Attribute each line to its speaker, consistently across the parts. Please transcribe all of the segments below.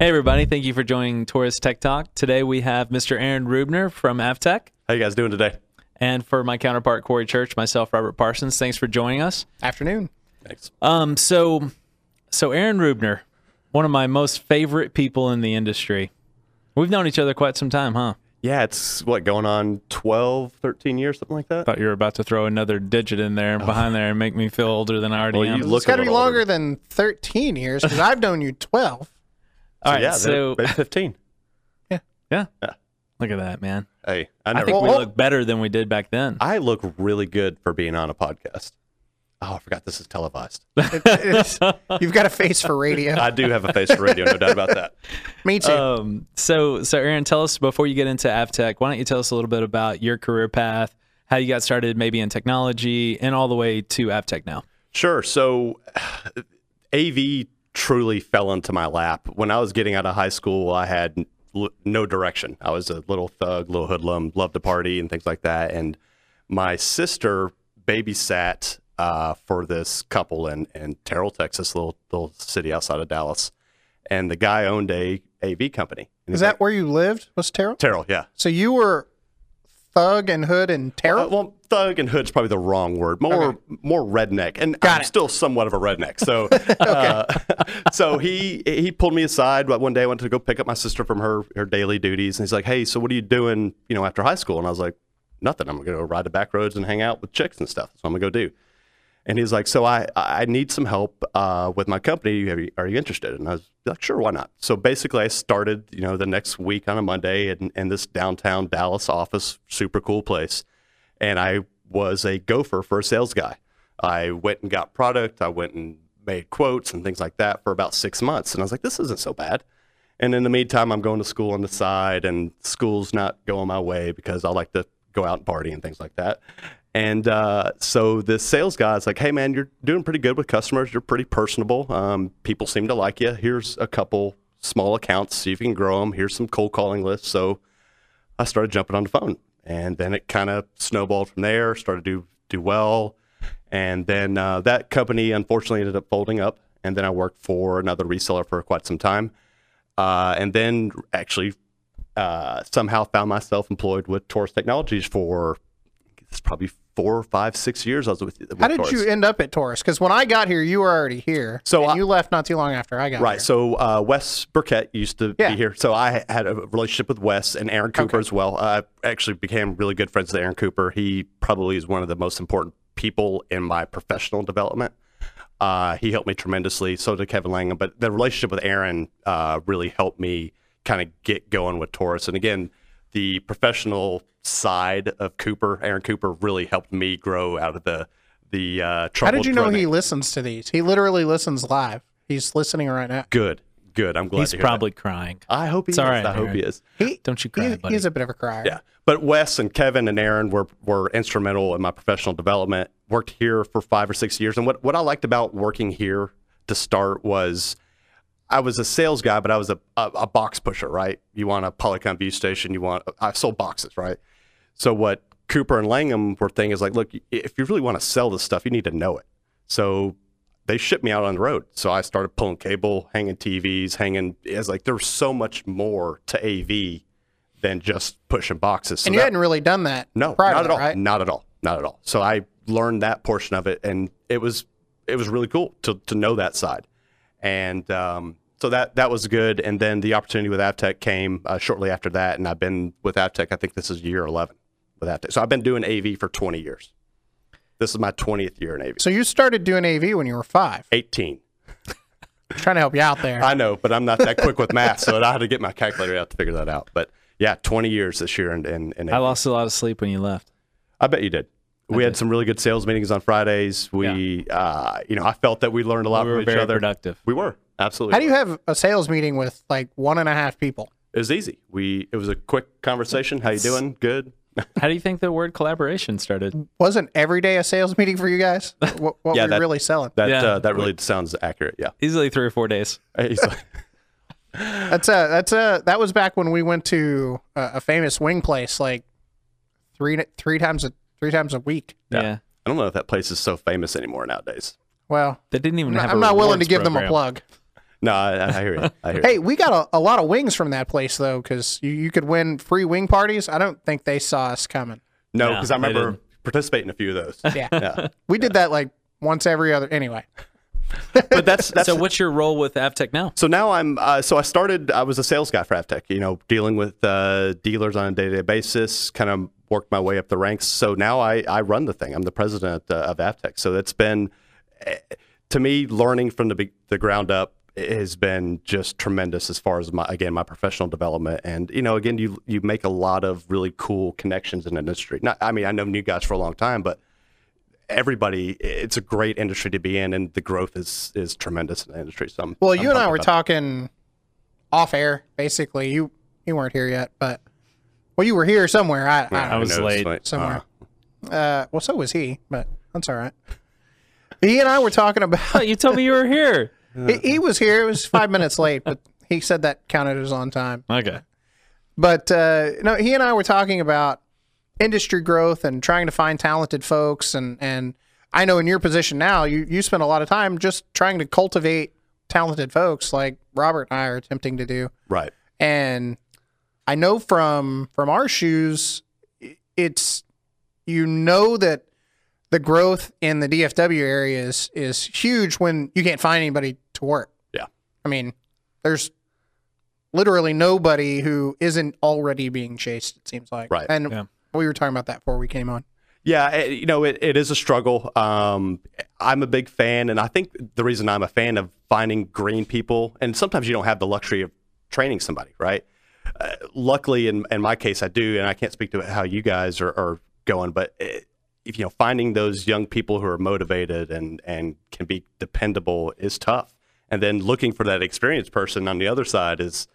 Speaker 1: Hey, everybody. Thank you for joining Taurus Tech Talk. Today we have Mr. Aaron Rubner from Avtech.
Speaker 2: How you guys doing today?
Speaker 1: And for my counterpart, Corey Church, myself, Robert Parsons. Thanks for joining us.
Speaker 3: Afternoon.
Speaker 2: Thanks.
Speaker 1: Um, so, so Aaron Rubner, one of my most favorite people in the industry. We've known each other quite some time, huh?
Speaker 2: Yeah, it's what going on 12, 13 years, something like that.
Speaker 1: Thought you were about to throw another digit in there behind there and make me feel older than I already
Speaker 2: Well,
Speaker 1: am.
Speaker 2: you look
Speaker 3: It's got to be
Speaker 2: little
Speaker 3: longer
Speaker 2: older.
Speaker 3: than 13 years because I've known you 12.
Speaker 1: All right,
Speaker 2: yeah,
Speaker 1: so
Speaker 2: maybe 15.
Speaker 1: yeah,
Speaker 2: Yeah.
Speaker 1: look at that, man.
Speaker 2: Hey, I
Speaker 1: I
Speaker 2: never.
Speaker 1: think we
Speaker 3: Well,
Speaker 1: look better than we did back then.
Speaker 2: I look really good for being on a podcast. Oh, I forgot this is televised.
Speaker 3: It- you've got a face for radio.
Speaker 2: I do have a face for radio, no doubt about that.
Speaker 3: Me too.
Speaker 1: Um, so, so Aaron, tell us before you get into Avtech, why don't you tell us a little bit about your career path, how you got started, maybe in technology, and all the way to Avtech now.
Speaker 2: Sure. So, AV truly fell into my lap. When I was getting out of high school, I had l- no direction. I was a little thug, little hoodlum, loved to party and things like that. And my sister babysat uh, for this couple in, in Terrell, Texas, little little city outside of Dallas. And the guy owned a AV company.
Speaker 3: Is that
Speaker 2: like,
Speaker 3: where you lived? Was Terrell?
Speaker 2: Terrell? Yeah.
Speaker 3: So you were thug and hood and Terrell?
Speaker 2: Uh, well, thug and hood's probably the wrong word. More
Speaker 3: Okay.
Speaker 2: more redneck, and
Speaker 3: Got
Speaker 2: I'm
Speaker 3: it.
Speaker 2: still somewhat of a redneck. So, uh, so he he pulled me aside but one day. I went to go pick up my sister from her her daily duties, and he's like, "Hey, so what are you doing? You know, after high school?" And I was like, "Nothing. I'm gonna go ride the back roads and hang out with chicks and stuff. That's what I'm gonna go do." And he's like, "So I I need some help uh, with my company. Are you, are you interested?" And I was like, "Sure, why not?" So basically, I started you know the next week on a Monday in, in this downtown Dallas office, super cool place, and I was a gopher for a sales guy. I went and got product. I went and made quotes and things like that for about six months, and I was like, "This isn't so bad." And in the meantime, I'm going to school on the side, and school's not going my way because I like to go out and party and things like that. And uh, so this sales guy is like, "Hey, man, you're doing pretty good with customers. You're pretty personable. Um, people seem to like you. Here's a couple small accounts. See if you can grow them. Here's some cold calling lists." So I started jumping on the phone, and then it kind of snowballed from there. Started to do do well, and then uh, that company unfortunately ended up folding up. And then I worked for another reseller for quite some time, uh, and then actually uh, somehow found myself employed with Taurus Technologies for it's probably four, five, six years. I was with. with
Speaker 3: How did
Speaker 2: Taurus.
Speaker 3: you end up at Taurus? Because when I got here, you were already here.
Speaker 2: So
Speaker 3: and
Speaker 2: I-
Speaker 3: you left not too long after I got
Speaker 2: Right.
Speaker 3: here.
Speaker 2: So uh, Wes Burkett used to
Speaker 3: Yeah.
Speaker 2: be here. So I had a relationship with Wes and Aaron Cooper
Speaker 3: Okay.
Speaker 2: as well. I actually became really good friends with Aaron Cooper. He probably is one of the most important people in my professional development. Uh, he helped me tremendously. So did Kevin Langham. But the relationship with Aaron uh, really helped me kind of get going with Taurus. And again, the professional side of Cooper, Aaron Cooper, really helped me grow out of the the uh,
Speaker 3: How did you know he listens to these? He literally listens live. He's listening right now.
Speaker 2: Good, good. I'm glad
Speaker 1: He's
Speaker 2: to hear that.
Speaker 1: probably crying.
Speaker 2: I hope he
Speaker 1: It's
Speaker 2: is.
Speaker 1: all right,
Speaker 2: I hope he is.
Speaker 3: He,
Speaker 1: Don't you cry,
Speaker 3: he-
Speaker 1: buddy.
Speaker 3: he's a bit of a crier.
Speaker 2: Yeah. But Wes and Kevin and Aaron were, were instrumental in my professional development. Worked here for five or six years. And what, what I liked about working here to start was I was a sales guy, but I was a, a, a box pusher, right? You want a Polycom view station, you want, I sold boxes, right? So what Cooper and Langham were thinking is like, look, if you really want to sell this stuff, you need to know it. So they shipped me out on the road. So I started pulling cable, hanging TVs, hanging. It's like there's so much more to AV than just pushing boxes. So
Speaker 3: And you
Speaker 2: that-
Speaker 3: hadn't really done that
Speaker 2: no,
Speaker 3: prior
Speaker 2: not at all.
Speaker 3: right?
Speaker 2: Not at all. Not at all. So I learned that portion of it, and it was it was really cool to to know that side, and um, so that that was good. And then the opportunity with Avtech came uh, shortly after that, and I've been with Avtech. I think this is year eleven with Avtech. So I've been doing AV for twenty years. This is my twentieth year in AV.
Speaker 3: So you started doing AV when you were five.
Speaker 2: Eighteen.
Speaker 3: trying to help you out there.
Speaker 2: I know, but I'm not that quick with math, so I had to get my calculator out to figure that out. But yeah, twenty years this year and in, in
Speaker 1: I lost a lot of sleep when you left.
Speaker 2: I bet you did. We had some really good sales meetings on Fridays. We, uh, you know, I felt that we learned a lot
Speaker 1: We were
Speaker 2: from each
Speaker 1: very
Speaker 2: other.
Speaker 1: productive.
Speaker 2: We were absolutely.
Speaker 3: How do you have a sales meeting with like one and a half people?
Speaker 2: It was easy. We it was a quick conversation. How you doing? Good.
Speaker 1: How do you think the word collaboration started?
Speaker 3: Wasn't every day a sales meeting for you guys? What, what
Speaker 2: Yeah,
Speaker 3: were you
Speaker 2: that-
Speaker 3: really selling?
Speaker 2: That
Speaker 1: Yeah.
Speaker 2: uh, that really sounds accurate. Yeah.
Speaker 1: Easily three or four days.
Speaker 3: That's a that's a that was back when we went to a, a famous wing place like three three times a three times a week.
Speaker 1: Yeah.
Speaker 2: I don't know if that place is so famous anymore nowadays.
Speaker 3: Well,
Speaker 1: They didn't even
Speaker 3: I'm
Speaker 1: have.
Speaker 3: not,
Speaker 1: a
Speaker 3: I'm not willing to
Speaker 1: rewards
Speaker 3: give them a plug.
Speaker 2: No, I, I hear you. I hear
Speaker 3: Hey,
Speaker 2: you.
Speaker 3: we got a, a lot of wings from that place though, because you, you could win free wing parties. I don't think they saw us coming.
Speaker 2: No,
Speaker 1: No,
Speaker 2: because I remember participating in a few of those.
Speaker 3: Yeah,
Speaker 2: Yeah.
Speaker 3: we did that like once every other. Anyway,
Speaker 2: But that's that's
Speaker 1: so what's your role with Avtech now?
Speaker 2: So now I'm. Uh, so I started. I was a sales guy for Avtech. You know, dealing with uh, dealers on a day-to-day basis. Kind of worked my way up the ranks. So now I I run the thing. I'm the president uh, of Avtech. So it's been, eh, to me, learning from the the ground up has been just tremendous as far as my again my professional development and you know again you you make a lot of really cool connections in industry. Not I mean I know new guys for a long time, but everybody it's a great industry to be in and the growth is is tremendous in the industry. So I'm,
Speaker 3: well,
Speaker 2: I'm
Speaker 3: you and I were
Speaker 2: about it.
Speaker 3: talking off air. Basically, you you weren't here yet, but well, you were here somewhere. I, I,
Speaker 2: Yeah,
Speaker 3: don't
Speaker 1: I was
Speaker 2: who
Speaker 1: late
Speaker 3: somewhere.
Speaker 2: uh,
Speaker 3: Uh, well, so was he, but that's all right. He and I were talking about.
Speaker 1: You told me you were here.
Speaker 3: he, he was here. It was five minutes late, but he said that counted as on time.
Speaker 1: Okay.
Speaker 3: But uh, no, he and I were talking about industry growth and trying to find talented folks. And and I know in your position now, you you spend a lot of time just trying to cultivate talented folks, like Robert and I are attempting to do.
Speaker 2: right.
Speaker 3: And I know from from our shoes, it's you know that the growth in the DFW area is is huge when you can't find anybody to work.
Speaker 2: Yeah.
Speaker 3: I mean, there's literally nobody who isn't already being chased. It seems like.
Speaker 2: Right.
Speaker 3: And
Speaker 1: Yeah.
Speaker 3: we were talking about that before we came on.
Speaker 2: Yeah, it, you know, it, it is a struggle. Um, I'm a big fan, and I think the reason I'm a fan of finding green people, and sometimes you don't have the luxury of training somebody, right? Uh, luckily, in, in my case, I do, and I can't speak to how you guys are, are going, but it, if you know, finding those young people who are motivated and and can be dependable is tough, and then looking for that experienced person on the other side is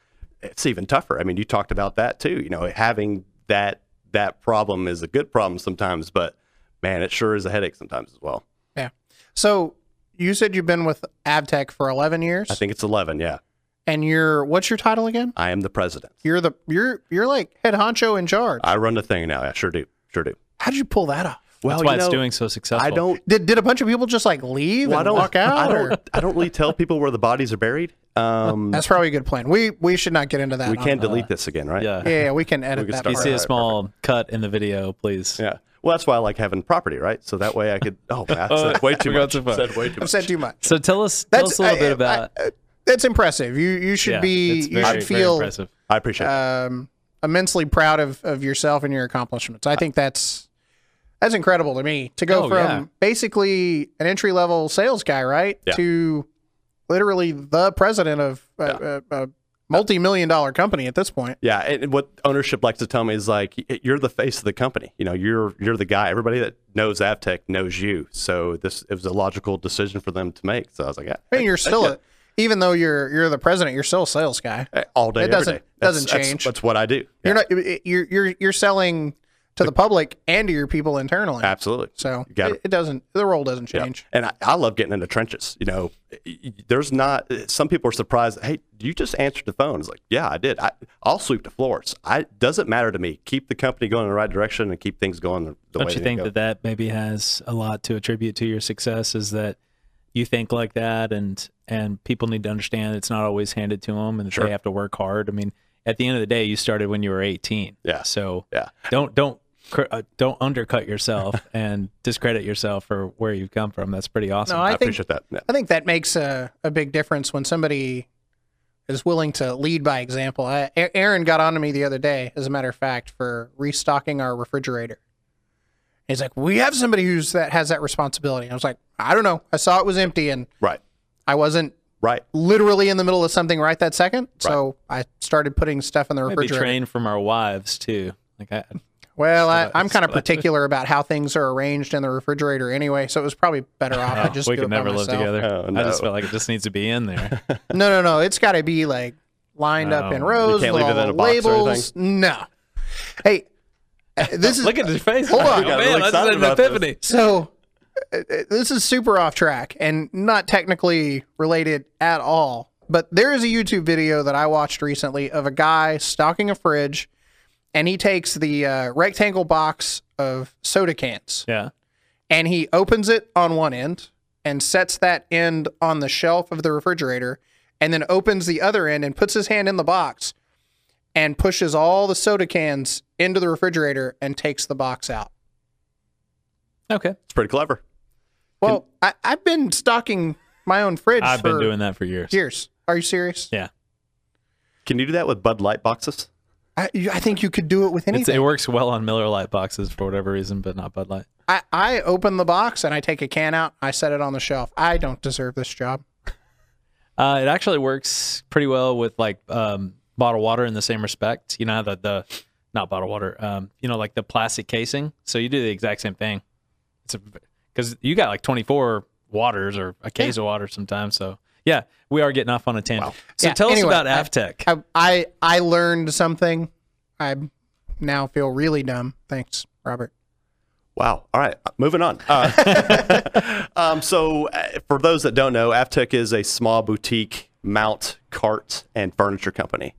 Speaker 2: it's even tougher. I mean, you talked about that too. You know, having that that problem is a good problem sometimes, but man, it sure is a headache sometimes as well.
Speaker 3: Yeah. So you said you've been with Avtech for 11 years,
Speaker 2: I think it's 11. Yeah,
Speaker 3: and you're what's your title again?
Speaker 2: I am the president.
Speaker 3: You're the you're you're like head honcho in charge.
Speaker 2: I run the thing now. I sure do. Sure do.
Speaker 3: How did you pull that off?
Speaker 2: Well,
Speaker 1: That's why
Speaker 2: you
Speaker 1: it's doing so successful.
Speaker 2: I don't.
Speaker 3: Did did a bunch of people just like leave
Speaker 2: Well, I don't.
Speaker 3: walk out?
Speaker 2: I don't. I don't really tell people where the bodies are buried. Um,
Speaker 3: That's probably a good plan. We we should not get into that.
Speaker 2: we can't delete this again, right?
Speaker 1: Yeah.
Speaker 3: Yeah, yeah, we can edit
Speaker 2: can
Speaker 3: that.
Speaker 2: start
Speaker 1: You see a
Speaker 3: out.
Speaker 1: small cut in the video, please.
Speaker 2: Yeah. Well, that's why I like having property, right? So that way I could. Oh, man, I said way too much.
Speaker 1: too far.
Speaker 2: Said way too
Speaker 3: I've
Speaker 2: much.
Speaker 3: said too much.
Speaker 1: So tell us, tell us a little
Speaker 3: I-
Speaker 1: bit about.
Speaker 3: I- that's impressive. You you should
Speaker 1: yeah,
Speaker 3: be
Speaker 1: it's
Speaker 3: you
Speaker 1: very,
Speaker 3: should
Speaker 1: very
Speaker 3: feel
Speaker 1: impressive.
Speaker 2: I appreciate it.
Speaker 3: um, immensely proud of, of yourself and your accomplishments. I think that's that's incredible to me to go
Speaker 1: Oh,
Speaker 3: from
Speaker 1: yeah.
Speaker 3: basically an entry level sales guy, right,
Speaker 2: Yeah.
Speaker 3: to literally the president of a, a, a multi million dollar company at this point.
Speaker 2: Yeah, and what ownership likes to tell me is like you're the face of the company. You know, you're you're the guy. Everybody that knows Avtech knows you. So this it was a logical decision for them to make. So I was like, yeah,
Speaker 3: I mean, you're still
Speaker 2: yeah.
Speaker 3: a, even though you're you're the president, you're still a sales guy.
Speaker 2: Eh, all day.
Speaker 3: It
Speaker 2: every
Speaker 3: doesn't-
Speaker 2: day. That's-
Speaker 3: doesn't
Speaker 2: that's-
Speaker 3: change.
Speaker 2: That's, what I do.
Speaker 3: You're
Speaker 2: Yeah,
Speaker 3: not you're you're you're selling to the public and to your people internally.
Speaker 2: absolutely.
Speaker 3: So
Speaker 2: got
Speaker 3: it,
Speaker 2: it.
Speaker 3: it doesn't the role doesn't
Speaker 2: Yeah.
Speaker 3: change.
Speaker 2: And I, I love getting in the trenches. You know, y- y- there's not. Some people are surprised. Hey, you just answered the phone. It's like, yeah, I did. I, I'll sweep the floors. I doesn't matter to me. Keep the company going in the right direction and keep things going the, the
Speaker 1: Don't
Speaker 2: way
Speaker 1: you think
Speaker 2: go.
Speaker 1: that that maybe has a lot to attribute to your success? Is that you think like that, and and people need to understand it's not always handed to them, and
Speaker 2: Sure.
Speaker 1: they have to work hard. I mean, at the end of the day, you started when you were 18.
Speaker 2: Yeah.
Speaker 1: So
Speaker 2: Yeah.
Speaker 1: don't don't cr- uh, don't undercut yourself and discredit yourself for where you've come from. That's pretty awesome.
Speaker 3: No,
Speaker 2: I,
Speaker 3: I think
Speaker 2: appreciate that. Yeah.
Speaker 3: I think that makes a, a big difference when somebody is willing to lead by example. I, A- Aaron got on to me the other day, as a matter of fact, for restocking our refrigerator. He's like, "We have somebody who's that has that responsibility." I was like, "I don't know. I saw it was empty, and
Speaker 2: Right.
Speaker 3: I wasn't
Speaker 2: Right.
Speaker 3: literally in the middle of something right that second. So I started putting stuff in the
Speaker 1: Maybe
Speaker 3: refrigerator.
Speaker 1: trained from our wives too. Like I,
Speaker 3: Well, I, I'm kind of particular about how things are arranged in the refrigerator anyway, so it was probably better off I
Speaker 1: oh,
Speaker 3: just
Speaker 1: we could never live
Speaker 3: myself.
Speaker 1: together.
Speaker 2: Oh,
Speaker 1: I just
Speaker 2: no.
Speaker 1: feel like it just needs to be in there.
Speaker 3: No, no, no. It's got to be like lined up in
Speaker 1: Oh.
Speaker 3: rows
Speaker 2: You can't
Speaker 3: with
Speaker 2: leave
Speaker 3: all
Speaker 2: it in
Speaker 3: the
Speaker 2: a box or
Speaker 3: labels. No. Hey, uh, this is
Speaker 1: Look at his face.
Speaker 3: Hold on.
Speaker 1: Oh, man,
Speaker 2: really
Speaker 1: that's an
Speaker 2: about this.
Speaker 1: epiphany.
Speaker 3: so. uh, uh, This is super off track and not technically related at all. But there is a YouTube video that I watched recently of a guy stocking a fridge, and he takes the uh, rectangle box of soda cans
Speaker 1: Yeah.
Speaker 3: and he opens it on one end and sets that end on the shelf of the refrigerator and then opens the other end and puts his hand in the box and pushes all the soda cans into the refrigerator and takes the box out.
Speaker 1: Okay.
Speaker 2: It's pretty clever.
Speaker 3: Well, I, I've been stocking my own fridge
Speaker 1: I've
Speaker 3: for
Speaker 1: been doing that for years.
Speaker 3: years. Are you serious?
Speaker 1: Yeah.
Speaker 2: Can you do that with Bud Light boxes?
Speaker 3: I, you- I think you could do it with
Speaker 1: It's,
Speaker 3: anything.
Speaker 1: it works well on Miller Lite boxes for whatever reason, but not Bud Light.
Speaker 3: I, I open the box and I take a can out. I set it on the shelf. I don't deserve this job.
Speaker 1: Uh, it actually works pretty well with like um, bottled water in the same respect. You know the, the not bottled water, um, you know, like the plastic casing. So you do the exact same thing. It's because you got like 24 waters or a case of water sometimes. So yeah, we are getting off on a tangent. So
Speaker 3: Yeah,
Speaker 1: tell
Speaker 3: anyway,
Speaker 1: us about
Speaker 3: I-
Speaker 1: Avtech.
Speaker 3: I, I I learned something. I now feel really dumb. Thanks, Robert.
Speaker 2: Wow. All right. Moving on. Uh, um, so, uh, for those that don't know, Avtech is a small boutique mount, cart, and furniture company.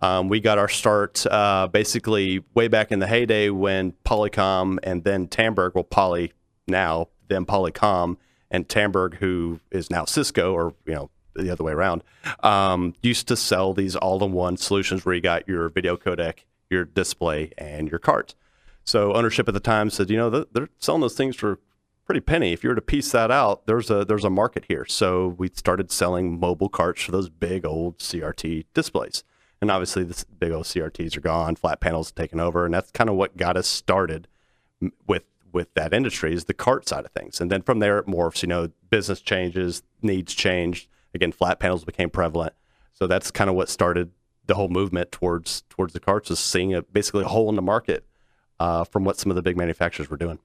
Speaker 2: Um, we got our start uh, basically way back in the heyday when Polycom and then Tandberg, well, Poly now, then Polycom, and Tandberg, who is now Cisco, or you know the other way around, um, used to sell these all-in-one solutions where you got your video codec, your display, and your cart. So ownership at the time said, you know, they're selling those things for pretty penny. If you were to piece that out, there's a there's a market here. So we started selling mobile carts for those big old CRT displays. And obviously, the big old CRTs are gone. Flat panels have taken over, and that's kind of what got us started with with that industry is the cart side of things. And then from there, it morphs. You know, business changes, needs changed. Again, flat panels became prevalent. So that's kind of what started the whole movement towards towards the carts, is seeing a basically a hole in the market uh, from what some of the big manufacturers were doing.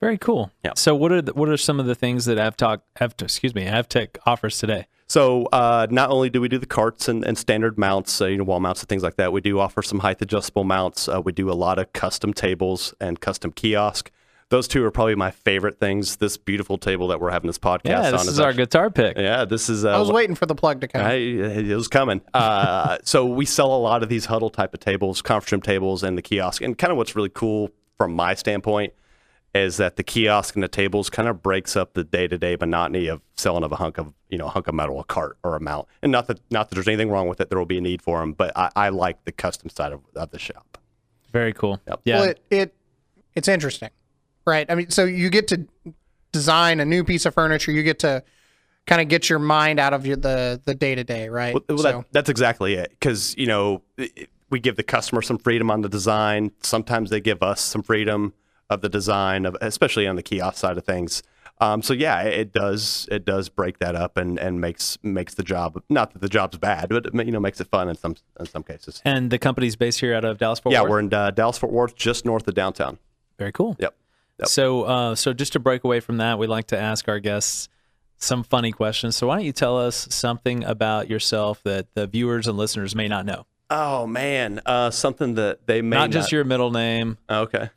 Speaker 1: Very cool.
Speaker 2: Yeah.
Speaker 1: So what are the, what are some of the things that Avtech, Avtech excuse me, Avtech offers today?
Speaker 2: So uh, not only do we do the carts and, and standard mounts, uh, you know, wall mounts and things like that, we do offer some height adjustable mounts. Uh, we do a lot of custom tables and custom kiosk. Those two are probably my favorite things. This beautiful table that we're having this podcast
Speaker 1: Yeah,
Speaker 2: on
Speaker 1: this is our
Speaker 2: actually-
Speaker 1: guitar pick.
Speaker 2: Yeah, this is. Uh,
Speaker 3: I was waiting for the plug to come.
Speaker 2: I, it was coming. Uh, so we sell a lot of these huddle type of tables, conference room tables, and the kiosk. And kind of what's really cool from my standpoint is that the kiosk and the tables kind of breaks up the day to day monotony of selling of a hunk of you know a hunk of metal, a cart, or a mount. And not that not that there's anything wrong with it. There will be a need for them, but I, I like the custom side of, of the shop.
Speaker 1: Very cool.
Speaker 2: Yep.
Speaker 1: Yeah.
Speaker 3: Well, it, it it's interesting, right? I mean, so you get to design a new piece of furniture. You get to kind of get your mind out of your, the the day to day, right?
Speaker 2: Well, well,
Speaker 3: so,
Speaker 2: that, that's exactly it. Because you know, it- we give the customer some freedom on the design. Sometimes they give us some freedom of the design, of especially on the kiosk side of things. Um, so yeah, it, it does it does break that up and, and makes makes the job not that the job's bad, but it, you know makes it fun in some in some cases.
Speaker 1: and the company's based here out of Dallas Fort Worth.
Speaker 2: Yeah,
Speaker 1: Worth?
Speaker 2: we're in uh, Dallas Fort Worth, just north of downtown.
Speaker 1: Very cool.
Speaker 2: Yep. Yep.
Speaker 1: So, uh, so just to break away from that, we like to ask our guests some funny questions. So, why don't you tell us something about yourself that the viewers and listeners may not know?
Speaker 2: Oh man, uh, something that they may
Speaker 1: not not... just your middle name.
Speaker 2: Okay.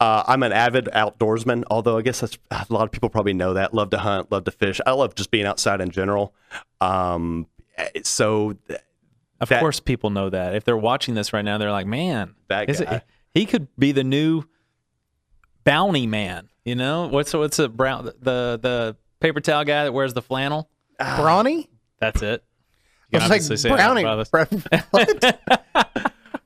Speaker 2: Uh, I'm an avid outdoorsman, although I guess that's a lot of people probably know that. Love to hunt, love to fish. I love just being outside in general. Um, so th-
Speaker 1: Of
Speaker 2: That-
Speaker 1: course, people know that. If they're watching this right now, they're like, "Man,
Speaker 2: That
Speaker 1: is it-
Speaker 2: guy.
Speaker 1: he could be the new bounty man." You know what's what's a brown the the paper towel guy that wears the flannel?
Speaker 3: Brawny?
Speaker 1: That's it.
Speaker 3: I
Speaker 1: You
Speaker 3: was
Speaker 1: can
Speaker 3: like
Speaker 1: say
Speaker 3: brownie.
Speaker 1: brothers.
Speaker 3: What?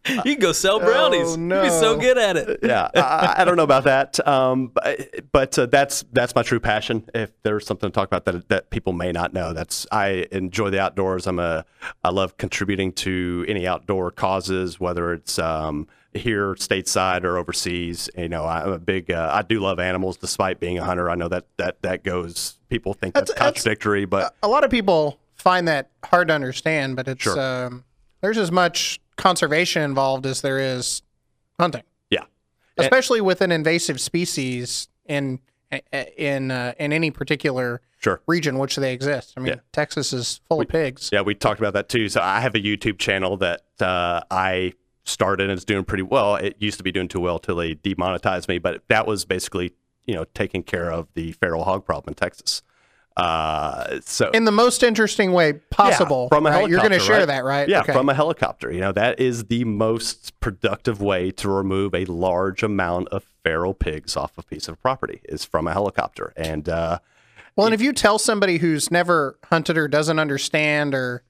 Speaker 1: You can go sell brownies.
Speaker 3: Oh,
Speaker 1: You'd be so good at it.
Speaker 2: yeah, I, I don't know about that, um, but, but uh, that's that's my true passion. If there's something to talk about that that people may not know, that's I enjoy the outdoors. I'm a I love contributing to any outdoor causes, whether it's um, here stateside or overseas. You know, I'm a big uh, I do love animals, despite being a hunter. I know that that that goes. People think that's,
Speaker 3: That's- that's-
Speaker 2: contradictory, but
Speaker 3: a lot of people find that hard to understand, but it's
Speaker 2: Sure.
Speaker 3: um, there's as much conservation involved as there is hunting,
Speaker 2: yeah,
Speaker 3: especially with an invasive species in in uh, in any particular
Speaker 2: sure.
Speaker 3: region which they exist. I mean,
Speaker 2: Yeah.
Speaker 3: Texas is full of pigs.
Speaker 2: Yeah, we talked about that too. So I have a YouTube channel that uh, I started and it's doing pretty well. It used to be doing too well till they demonetized me, but that was basically you know taking care of the feral hog problem in Texas. Uh, so
Speaker 3: In the most interesting way possible.
Speaker 2: yeah, from a
Speaker 3: right? You're going to
Speaker 2: helicopter,
Speaker 3: share
Speaker 2: right?
Speaker 3: that, right?
Speaker 2: Yeah,
Speaker 3: Okay.
Speaker 2: from a helicopter. You know that is the most productive way to remove a large amount of feral pigs off a piece of property is from a helicopter. And uh,
Speaker 3: Well, and if you tell somebody who's never hunted or doesn't understand or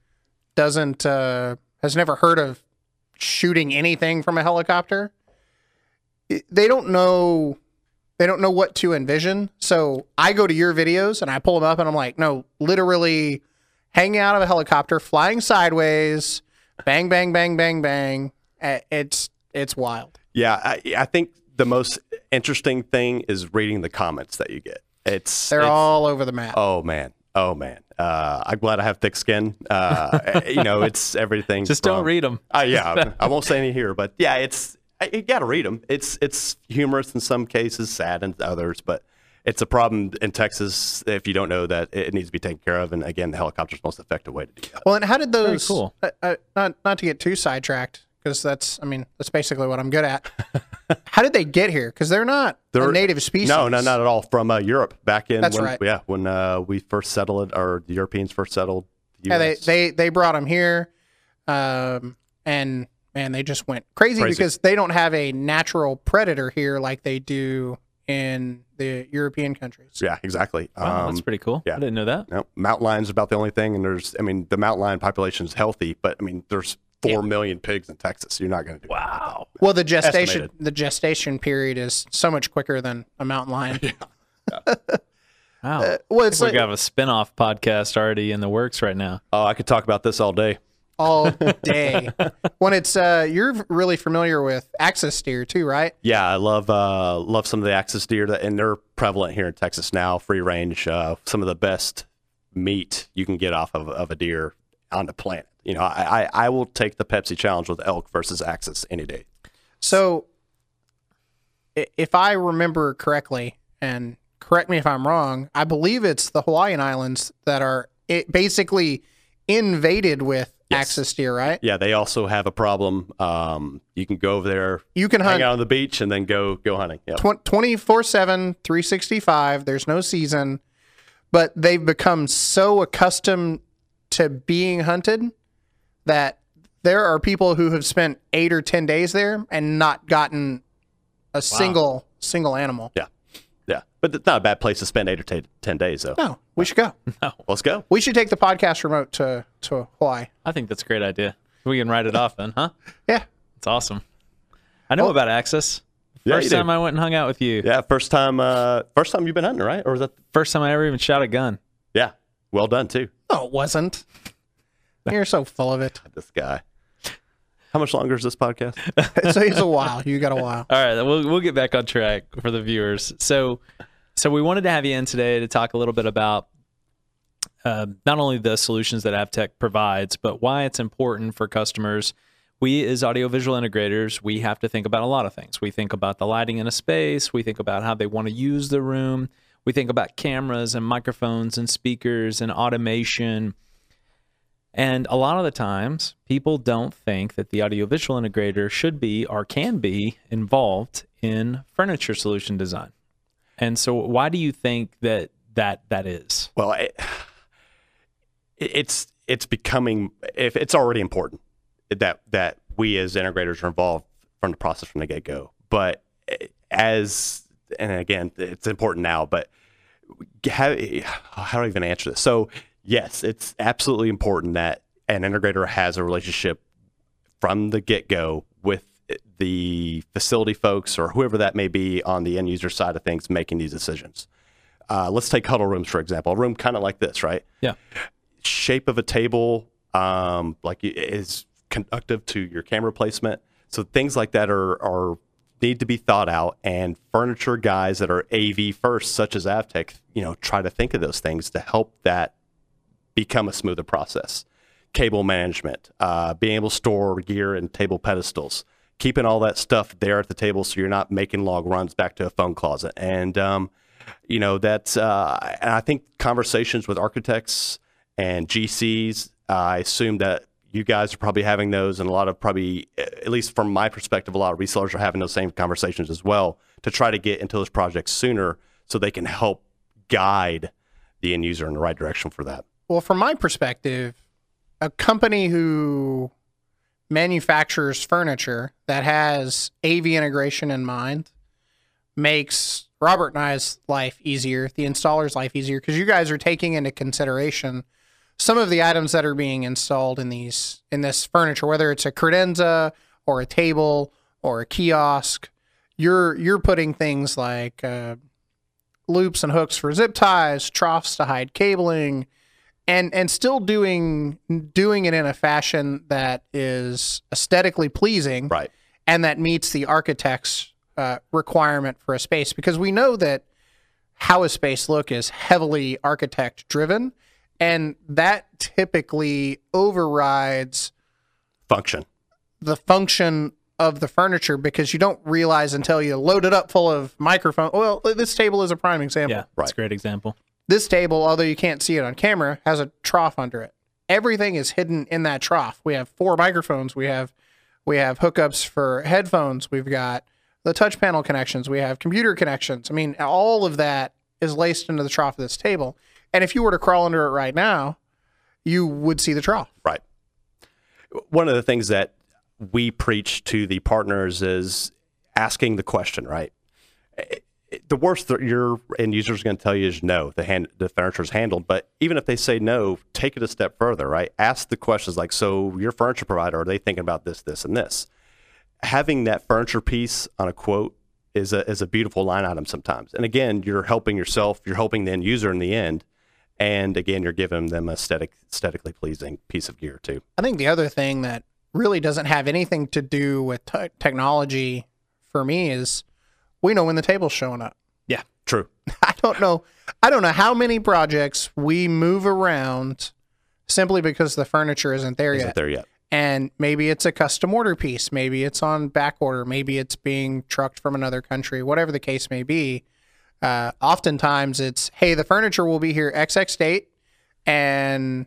Speaker 3: doesn't uh, has never heard of shooting anything from a helicopter, they don't know they don't know what to envision. So I go to your videos and I pull them up and I'm like, no, literally hanging out of a helicopter, flying sideways, bang, bang, bang, bang, bang. It's it's wild.
Speaker 2: Yeah, I, I think the most interesting thing is reading the comments that you get. It's
Speaker 3: They're
Speaker 2: it's-
Speaker 3: all over the map.
Speaker 2: Oh man, oh man. Uh, I'm glad I have thick skin. Uh, you know, it's everything.
Speaker 1: Just don't read them.
Speaker 2: Uh, yeah, I won't say any here, but yeah, it's you got to read them. It's it's humorous in some cases, sad in others, but it's a problem in Texas if you don't know that it needs to be taken care of. And again, the helicopter's the most effective way to do that.
Speaker 3: Well, and how did those?
Speaker 1: cool.
Speaker 3: Uh, uh, not not to get too sidetracked, because that's I mean that's basically what I'm good at. how did they get here? Because they're not
Speaker 2: They're-
Speaker 3: a native species.
Speaker 2: No, no, not at all. From uh, Europe, back in
Speaker 3: That's
Speaker 2: when,
Speaker 3: right.
Speaker 2: yeah, when uh, we first settled, or the Europeans first settled. The
Speaker 3: Yeah, they they they brought them here, um, and man, they just went crazy,
Speaker 2: Crazy.
Speaker 3: because they don't have a natural predator here like they do in the European countries.
Speaker 2: yeah, exactly.
Speaker 1: Wow,
Speaker 2: Um,
Speaker 1: that's pretty cool.
Speaker 2: yeah.
Speaker 1: I didn't know that.
Speaker 2: No, mountain lions about the only thing, and there's, I mean, the mountain lion population is healthy, but I mean, there's four million pigs in Texas. You're not going to do
Speaker 1: Wow.
Speaker 3: Well, the gestation
Speaker 2: Estimated.
Speaker 3: the gestation period is so much quicker than a mountain lion. Yeah.
Speaker 1: Wow.
Speaker 3: Uh, well, it's
Speaker 1: we
Speaker 3: like
Speaker 1: got a spin-off podcast already in the works right now.
Speaker 2: Oh, I could talk about this all day.
Speaker 3: all day. when it's uh, you're really familiar with axis deer too, right?
Speaker 2: Yeah, I love uh, love some of the axis deer, that, and they're prevalent here in Texas now. Free range, uh, some of the best meat you can get off of, of a deer on the planet. You know, I, I I will take the Pepsi challenge with elk versus axis any day.
Speaker 3: So, if I remember correctly, and correct me if I'm wrong, I believe it's the Hawaiian Islands that are it basically invaded with
Speaker 2: Yes.
Speaker 3: axis deer, right?
Speaker 2: Yeah, they also have a problem. Um, you can go over there,
Speaker 3: You can
Speaker 2: hang
Speaker 3: hunt
Speaker 2: out on the beach, and then go go hunting. Yep.
Speaker 3: 24 7, 365. There's no season, but they've become so accustomed to being hunted that there are people who have spent eight or 10 days there and not gotten a single single animal.
Speaker 2: Yeah, yeah, but it's not a bad place to spend eight or ten, 10 days, though.
Speaker 3: No, we should go.
Speaker 2: No, let's go.
Speaker 3: We should take the podcast remote to, to Hawaii.
Speaker 1: I think that's a great idea. We can write it off then, huh?
Speaker 3: Yeah.
Speaker 1: It's awesome. I know about Axis.
Speaker 2: Yeah,
Speaker 1: First
Speaker 2: you do.
Speaker 1: time I went and hung out with you.
Speaker 2: Yeah, first time, uh, first time you've been hunting, right? Or was that?
Speaker 1: the- First time I ever even shot a gun.
Speaker 2: Yeah, well done too.
Speaker 3: No, it wasn't. You're so full of it.
Speaker 2: This guy. How much longer is this podcast?
Speaker 3: It's, it's a while. You got a while.
Speaker 1: All right, we'll we'll get back on track for the viewers. So, so we wanted to have you in today to talk a little bit about uh, not only the solutions that AvTech provides, but why it's important for customers. We, as audiovisual integrators, we have to think about a lot of things. We think about the lighting in a space. We think about how they want to use the room. We think about cameras and microphones and speakers and automation. And a lot of the times, people don't think that the audiovisual integrator should be or can be involved in furniture solution design. And so, why do you think that that that is?
Speaker 2: Well, it, it's it's becoming if it's already important that that we as integrators are involved from the process from the get go. But eh, as and again, it's important now. But how how do I even answer this? So yes, it's absolutely important that an integrator has a relationship from the get go with the facility folks or whoever that may be on the end user side of things making these decisions. Uh, let's take huddle rooms for example. A room kind of like this, right?
Speaker 1: Yeah.
Speaker 2: Shape of a table, um, like is conductive to your camera placement. So things like that are are need to be thought out. And furniture guys that are AV first, such as Avtech, you know, try to think of those things to help that become a smoother process. Cable management, uh, being able to store gear and table pedestals, keeping all that stuff there at the table so you're not making log runs back to a phone closet. And, um, you know, that's, uh, and I think conversations with architects and GCs, uh, I assume that you guys are probably having those, and a lot of probably, at least from my perspective, a lot of resellers are having those same conversations as well to try to get into those projects sooner so they can help guide the end user in the right direction for that.
Speaker 3: Well, from my perspective, a company who manufactures furniture that has AV integration in mind makes Robert and I's life easier, the installer's life easier, because you guys are taking into consideration some of the items that are being installed in these in this furniture, whether it's a credenza or a table or a kiosk, you're you're putting things like uh, loops and hooks for zip ties, troughs to hide cabling, and and still doing doing it in a fashion that is aesthetically pleasing
Speaker 2: Right.
Speaker 3: and that meets the architect's uh, requirement for a space because we know that how a space look is heavily architect driven and that typically overrides
Speaker 2: Function.
Speaker 3: the function of the furniture because you don't realize until you load it up full of microphone well this table is a prime example
Speaker 1: Yeah, that's
Speaker 2: Right.
Speaker 1: a great example.
Speaker 3: This table, although you can't see it on camera, has a trough under it. Everything is hidden in that trough. We have four microphones. We have we have hookups for headphones. We've got the touch panel connections. We have computer connections. I mean, all of that is laced into the trough of this table. And if you were to crawl under it right now, you would see the trough.
Speaker 2: Right. One of the things that we preach to the partners is asking the question, right? The worst that your end user is going to tell you is no, the hand, the furniture is handled. But even if they say no, take it a step further, right? Ask the questions like, so your furniture provider, are they thinking about this, this, and this? Having that furniture piece on a quote is a, is a beautiful line item sometimes. And again, you're helping yourself, you're helping the end user in the end. And again, you're giving them a aesthetic, aesthetically pleasing piece of gear too.
Speaker 3: I think the other thing that really doesn't have anything to do with te- technology for me is we know when the table's showing up.
Speaker 1: Yeah,
Speaker 2: True.
Speaker 3: I don't know. I don't know how many projects we move around simply because the furniture isn't there
Speaker 2: Isn't
Speaker 3: yet.
Speaker 2: there yet?
Speaker 3: And maybe it's a custom order piece. Maybe it's on back order. Maybe it's being trucked from another country. Whatever the case may be. Uh, oftentimes it's hey, the furniture will be here XX date, and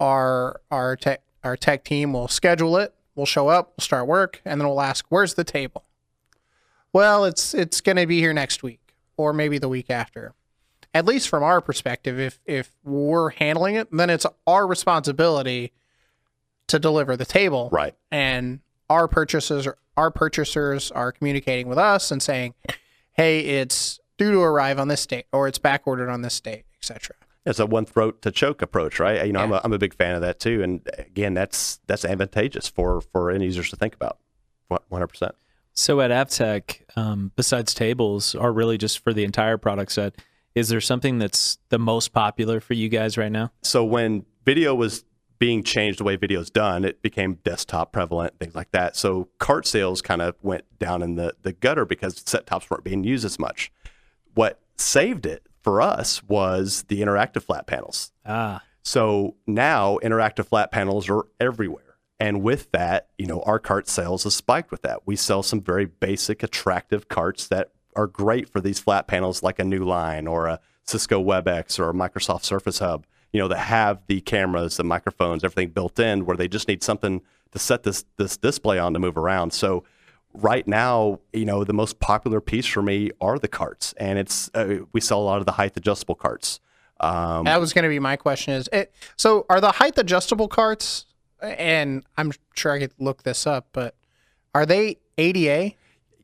Speaker 3: our our tech our tech team will schedule it. We'll show up. We'll start work, and then we'll ask, "Where's the table?" Well, it's it's going to be here next week, or maybe the week after. At least from our perspective, if if we're handling it, then it's our responsibility to deliver the table
Speaker 2: Right.
Speaker 3: and our purchasers our purchasers are communicating with us and saying hey it's due to arrive on this date or it's back ordered on this date etc
Speaker 2: It's a one throat to choke approach, right? You know, I'm,
Speaker 3: Yeah.
Speaker 2: a, I'm a big fan of that too. And again, that's that's advantageous for for end users to think about. One hundred percent.
Speaker 1: So at Avtech, um, besides tables, or really just for the entire product set, is there something that's the most popular for you guys right now?
Speaker 2: So when video was being changed the way video is done, it became desktop prevalent, things like that. So cart sales kind of went down in the the gutter because set tops weren't being used as much. What saved it for us was the interactive flat panels.
Speaker 1: Ah,
Speaker 2: So now interactive flat panels are everywhere. And with that, you know, our cart sales has spiked with that. We sell some very basic, attractive carts that are great for these flat panels like a Newline or a Cisco WebEx or a Microsoft Surface Hub, you know, that have the cameras, the microphones, everything built in where they just need something to set this this display on to move around. So right now, you know, the most popular piece for me are the carts. And it's uh, we sell a lot of the height adjustable carts. Um,
Speaker 3: that was going to be my question is it so are the height adjustable carts and i'm sure i could look this up but are they ada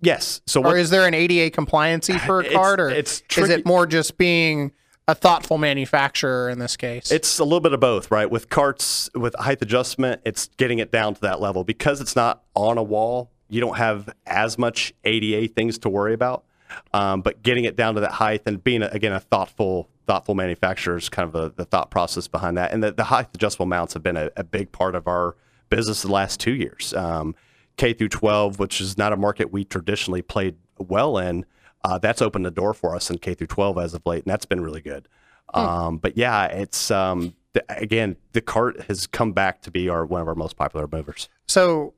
Speaker 2: yes. So
Speaker 3: or
Speaker 2: what
Speaker 3: is there an ada compliancy for a cart or
Speaker 2: it's
Speaker 3: is it more just being a thoughtful manufacturer in this case
Speaker 2: It's a little bit of both, right? With carts, with height adjustment, it's getting it down to that level because it's not on a wall. You don't have as much ADA things to worry about, um, but getting it down to that height and being a, again a thoughtful, thoughtful manufacturers, kind of the, the thought process behind that. And the, the height adjustable mounts have been a, a big part of our business the last two years. Um, K through 12, which is not a market we traditionally played well in, uh, that's opened the door for us in K through 12 as of late, and that's been really good. Um, but yeah, it's um, again the cart has come back to be our one of our most popular movers.
Speaker 3: So,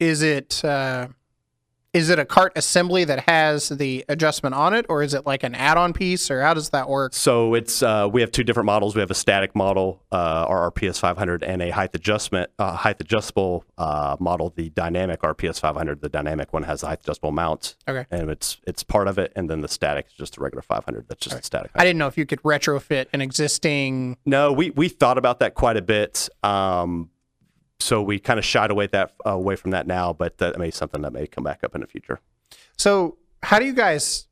Speaker 3: is it uh, is it a cart assembly that has the adjustment on it, or is it like an add-on piece, or how does that work?
Speaker 2: So it's uh, we have two different models. We have a static model, uh, our RPS 500, and a height adjustment, uh, height adjustable uh, model, the dynamic RPS 500. The dynamic one has the height adjustable mount,
Speaker 3: Okay.
Speaker 2: and it's it's part of it. And then the static is just a regular 500. That's just a static.
Speaker 3: I didn't know if you could retrofit an existing.
Speaker 2: No, we we thought about that quite a bit. Um, so we kind of shied away that away from that now, but that may be something that may come back up in the future.
Speaker 3: So, how do you guys?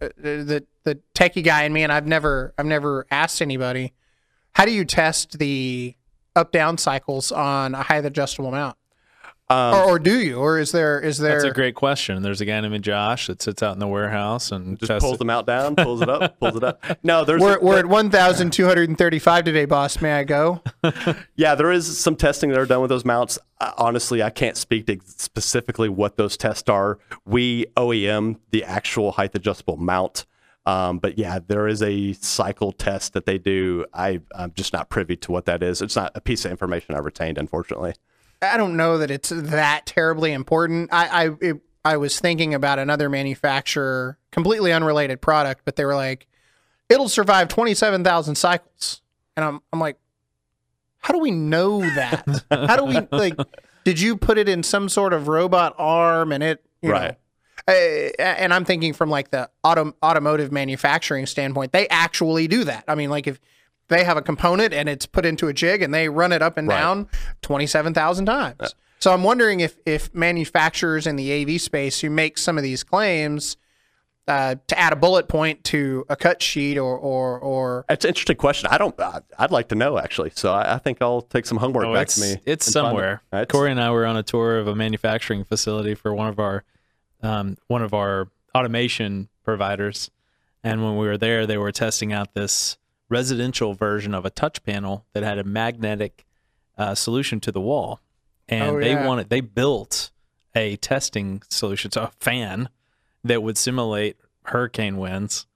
Speaker 3: Uh, the the techie guy in me, and I've never I've never asked anybody. How do you test the up down cycles on a height adjustable mount?
Speaker 2: Um,
Speaker 3: or, or do you? Or is there is there
Speaker 1: That's a great question. There's a guy named Josh that sits out in the warehouse and
Speaker 2: just pulls
Speaker 1: it.
Speaker 2: them out down, pulls it up, pulls it up. No, there's
Speaker 3: we're,
Speaker 2: a-
Speaker 3: we're at 1,235 today, boss. May I go?
Speaker 2: Yeah, there is some testing that are done with those mounts. Uh, honestly, I can't speak to specifically what those tests are. We OEM the actual height adjustable mount. Um, but yeah, there is a cycle test that they do. I, I'm just not privy to what that is. It's not a piece of information I retained, unfortunately.
Speaker 3: I don't know that it's that terribly important. I I it, I was thinking about another manufacturer, completely unrelated product, but they were like, "It'll survive twenty seven thousand cycles," and I'm I'm like, "How do we know that? How do we like? Did you put it in some sort of robot arm and it you
Speaker 2: Right.
Speaker 3: know?" Uh, and I'm thinking from like the auto, automotive manufacturing standpoint, they actually do that. I mean, like if they have a component and it's put into a jig and they run it up and
Speaker 2: Right.
Speaker 3: down 27,000 times. So I'm wondering if if manufacturers in the AV space who make some of these claims uh, to add a bullet point to a cut sheet or or or
Speaker 2: It's an interesting question. I don't. I, I'd like to know actually. So I, I think I'll take some homework
Speaker 1: Oh,
Speaker 2: back to me.
Speaker 1: it's
Speaker 2: and find it.
Speaker 1: somewhere.
Speaker 2: It's-
Speaker 1: Corey and I were on a tour of a manufacturing facility for one of our um, one of our automation providers, and when we were there, they were testing out this residential version of a touch panel that had a magnetic uh, solution to the wall, and
Speaker 3: Oh,
Speaker 1: they
Speaker 3: yeah.
Speaker 1: wanted they built a testing solution, so a fan that would simulate hurricane winds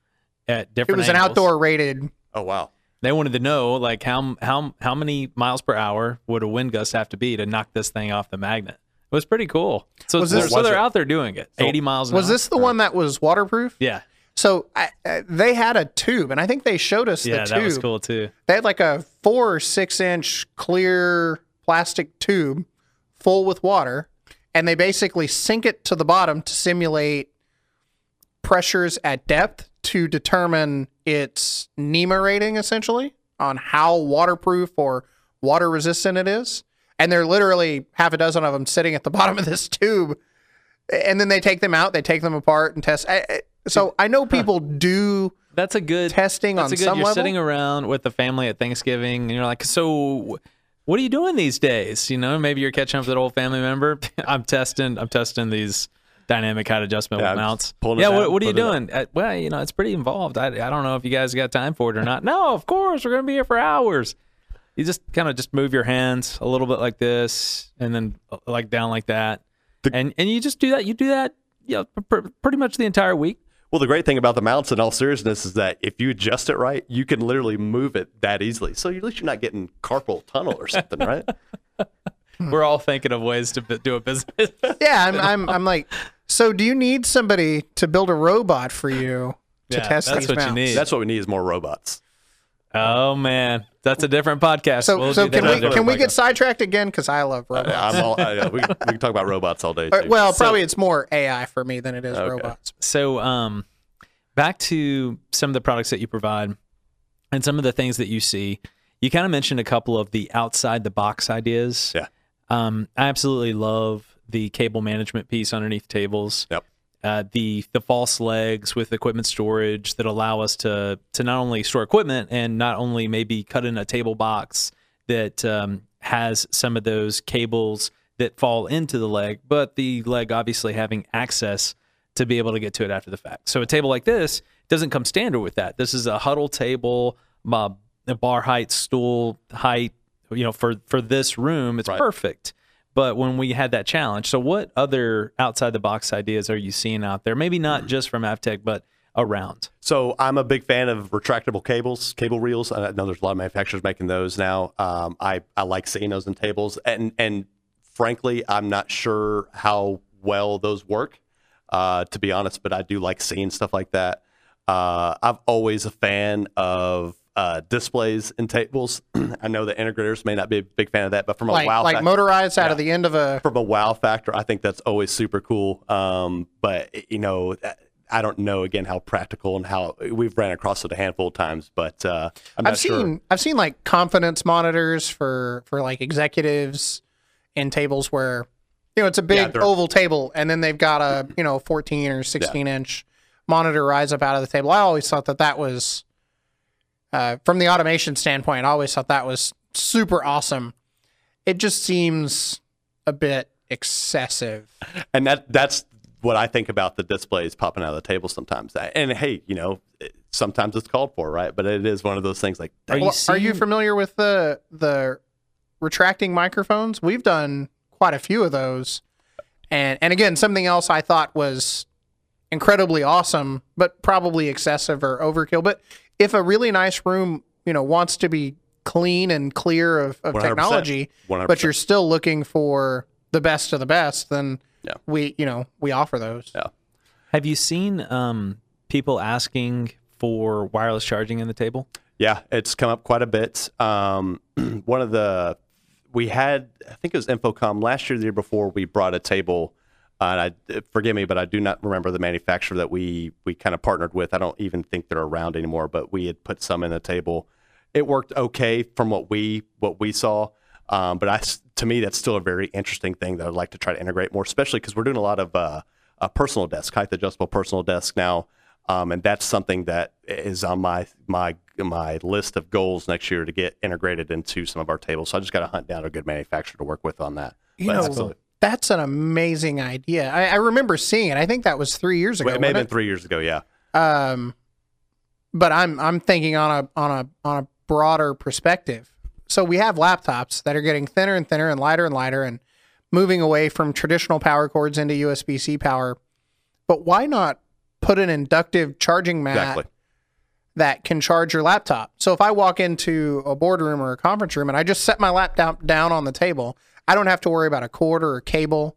Speaker 1: at different.
Speaker 3: it
Speaker 1: different.
Speaker 3: was an outdoor rated.
Speaker 2: Oh wow.
Speaker 1: they wanted to know like how how how many miles per hour would a wind gust have to be to knock this thing off the magnet. It was pretty cool. So, they're,
Speaker 3: this-
Speaker 1: so they're
Speaker 2: it-
Speaker 1: out there doing it. 80 miles an
Speaker 3: Was
Speaker 1: hour.
Speaker 3: this the one that was waterproof?
Speaker 1: Yeah.
Speaker 3: So I, uh, they had a tube, and I think they showed us
Speaker 1: Yeah,
Speaker 3: the
Speaker 1: that was cool too.
Speaker 3: They had like a four or six inch clear plastic tube full with water, and they basically sink it to the bottom to simulate pressures at depth to determine its NEMA rating, essentially, on how waterproof or water resistant it is. And they're literally half a dozen of them sitting at the bottom of this tube. And then they take them out, they take them apart and test. I- I- So I know people do
Speaker 1: That's a good
Speaker 3: testing
Speaker 1: That's
Speaker 3: on
Speaker 1: a good.
Speaker 3: some
Speaker 1: You're
Speaker 3: level.
Speaker 1: sitting around with the family at Thanksgiving, and you're like, "So, what are you doing these days?" You know, maybe you're catching up with an old family member. I'm testing. I'm testing these dynamic height adjustment
Speaker 2: Yeah,
Speaker 1: mounts.
Speaker 2: just pulling it
Speaker 1: yeah,
Speaker 2: down,
Speaker 1: what, what are you doing? Uh, well, you know, it's pretty involved. I, I don't know if you guys got time for it or not. No, of course we're gonna be here for hours. You just kind of just move your hands a little bit like this, and then uh, like down like that, and and you just do that. You do that, you know, pr- pr- pretty much the entire week.
Speaker 2: Well, the great thing about the mounts, in all seriousness, is that if you adjust it right, you can literally move it that easily. So at least you're not getting carpal tunnel or something, right?
Speaker 1: We're all thinking of ways to b- do a business.
Speaker 3: Yeah, I'm, I'm, I'm like, so do you need somebody to build a robot for you to
Speaker 1: Yeah,
Speaker 3: test
Speaker 1: that's
Speaker 3: these
Speaker 1: what you
Speaker 3: mounts?
Speaker 1: need.
Speaker 2: That's what we need is more robots.
Speaker 1: Oh man, that's a different podcast.
Speaker 3: So,
Speaker 1: We'll
Speaker 3: so can we
Speaker 1: later.
Speaker 3: can we get sidetracked again? Because I love robots.
Speaker 2: I'm all, I, we, we can talk about robots all day.
Speaker 3: Or-
Speaker 2: Too.
Speaker 3: well, probably it's more AI for me than it is
Speaker 2: Okay.
Speaker 3: robots.
Speaker 1: So, um, back to some of the products that you provide and some of the things that you see. You kind of mentioned a couple of the outside the box ideas.
Speaker 2: Yeah.
Speaker 1: Um, I absolutely love the cable management piece underneath tables.
Speaker 2: Yep.
Speaker 1: Uh, the the false legs with equipment storage that allow us to to not only store equipment and not only maybe cut in a table box that um, has some of those cables that fall into the leg, but the leg obviously having access to be able to get to it after the fact. So a table like this doesn't come standard with that. This is a huddle table, uh, a bar height, stool height. You know, for for this room, it's
Speaker 2: Right.
Speaker 1: perfect. But when we had that challenge, so what other outside the box ideas are you seeing out there? Maybe not just from Avtech, but around.
Speaker 2: So I'm a big fan of retractable cables, cable reels. I know there's a lot of manufacturers making those now. Um, I I like seeing those in tables, and and frankly, I'm not sure how well those work, uh, to be honest. But I do like seeing stuff like that. Uh, I'm always a fan of uh, displays and tables. I know the integrators may not be a big fan of that, but from a
Speaker 3: Like
Speaker 2: wow
Speaker 3: like
Speaker 2: fac-
Speaker 3: motorized out of the end of a.
Speaker 2: from a wow factor, I think that's always super cool. Um, but you know, I don't know again how practical and how we've ran across it a handful of times, but uh, I'm not
Speaker 3: I've
Speaker 2: sure.
Speaker 3: seen I've seen like confidence monitors for for like executives in tables where you know it's a big
Speaker 2: they're-
Speaker 3: oval table and then they've got a you know 14 or 16 inch monitor rise up out of the table. I always thought that that was uh, from the automation standpoint, I always thought that was super awesome. It just seems a bit excessive.
Speaker 2: and that that's what I think about the displays popping out of the table sometimes. And hey, you know, sometimes it's called for, right? But it is one of those things like,
Speaker 1: Are you
Speaker 3: Well, are you familiar with the the retracting microphones? We've done quite a few of those, and and again, something else I thought was incredibly awesome, but probably excessive or overkill. But if a really nice room, you know, wants to be clean and clear of, of
Speaker 2: 100%.
Speaker 3: technology,
Speaker 2: 100%.
Speaker 3: but you're still looking for the best of the best, then
Speaker 2: Yeah.
Speaker 3: we, you know, we offer those.
Speaker 2: Yeah.
Speaker 1: Have you seen um, people asking for wireless charging in the table?
Speaker 2: Yeah, it's come up quite a bit. Um, one of the we had, I think it was InfoComm last year, the year before, we brought a table. Uh, and I forgive me, but I do not remember the manufacturer that we we kind of partnered with. I don't even think they're around anymore. But we had put some in the table. It worked okay from what we what we saw. Um, but I, to me, that's still a very interesting thing that I'd like to try to integrate more, especially because we're doing a lot of uh, a personal desk, height adjustable personal desk now, um, and that's something that is on my my my list of goals next year to get integrated into some of our tables. So I just got to hunt down a good manufacturer to work with on that.
Speaker 3: You
Speaker 2: But
Speaker 3: know. That's an amazing idea. I, I remember seeing it. I think that was three years ago.
Speaker 2: Well, it may have been three years ago. Yeah,
Speaker 3: Um, but I'm I'm thinking on a on a on a broader perspective. So we have laptops that are getting thinner and thinner and lighter and lighter and moving away from traditional power cords into USB C power. But why not put an inductive charging mat
Speaker 2: exactly.
Speaker 3: that can charge your laptop? So if I walk into a boardroom or a conference room and I just set my laptop down on the table, I don't have to worry about a cord or a cable.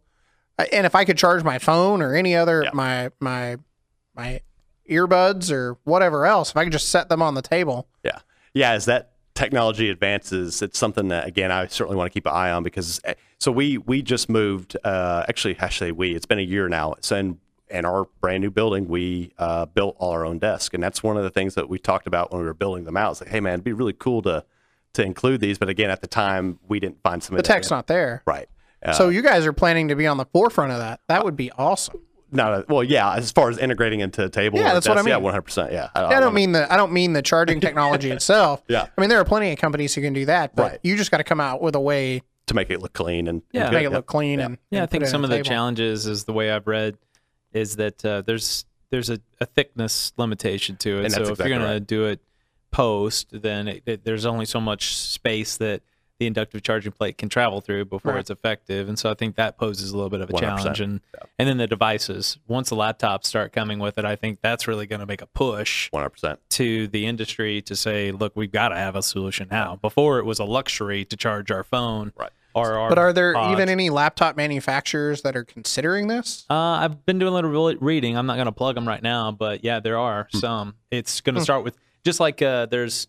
Speaker 3: Uh, And if I could charge my phone or any other
Speaker 2: Yeah.
Speaker 3: my my my earbuds or whatever else, if I could just set them on the table.
Speaker 2: Yeah. Yeah. As that technology advances, it's something that, again, I certainly want to keep an eye on because, eh, so we, we just moved, uh, actually, actually, we, it's been a year now. So in, in our brand new building, we uh, built all our own desk. And that's one of the things that we talked about when we were building them out. It's like, hey, man, it'd be really cool to, to include these. But again, at the time, we didn't find some of
Speaker 3: The tech's not there.
Speaker 2: Right. Uh,
Speaker 3: So you guys are planning to be on the forefront of that. That would be awesome.
Speaker 2: not well, yeah, as far as integrating into a table.
Speaker 3: Yeah,
Speaker 2: or a
Speaker 3: that's what I
Speaker 2: mean. Yeah, 100%. Yeah.
Speaker 3: I don't
Speaker 2: wanna-
Speaker 3: mean the I don't mean the charging technology itself.
Speaker 2: Yeah.
Speaker 3: I mean there are plenty of companies who can do that, but
Speaker 2: Right.
Speaker 3: you just got to come out with a way
Speaker 2: to make it look clean and, and
Speaker 1: Yeah.
Speaker 2: good.
Speaker 3: to make it
Speaker 2: Yep.
Speaker 3: look clean and
Speaker 1: Yeah,
Speaker 3: and
Speaker 1: I think some of the
Speaker 3: table.
Speaker 1: challenges is the way I've read is that uh, there's there's a, a thickness limitation to it.
Speaker 2: And
Speaker 1: so
Speaker 2: that's
Speaker 1: if you're
Speaker 2: exactly
Speaker 1: going to
Speaker 2: right.
Speaker 1: do it post, then it, it- there's only so much space that the inductive charging plate can travel through before
Speaker 3: Right.
Speaker 1: it's effective. And so I think that poses a little bit of a
Speaker 2: 100%.
Speaker 1: challenge. And and then the devices, once the laptops start coming with it, I think that's really going to make a push
Speaker 2: 100%.
Speaker 1: to the industry to say, look, we've got to have a solution now. Before it was a luxury to charge our phone
Speaker 2: Right.
Speaker 1: or our
Speaker 3: But are there
Speaker 1: pods.
Speaker 3: even any laptop manufacturers that are considering this?
Speaker 1: Uh, I've been doing a little reading. I'm not going to plug them right now, but yeah, there are
Speaker 2: Hmm.
Speaker 1: some. It's going to start with just like uh, there's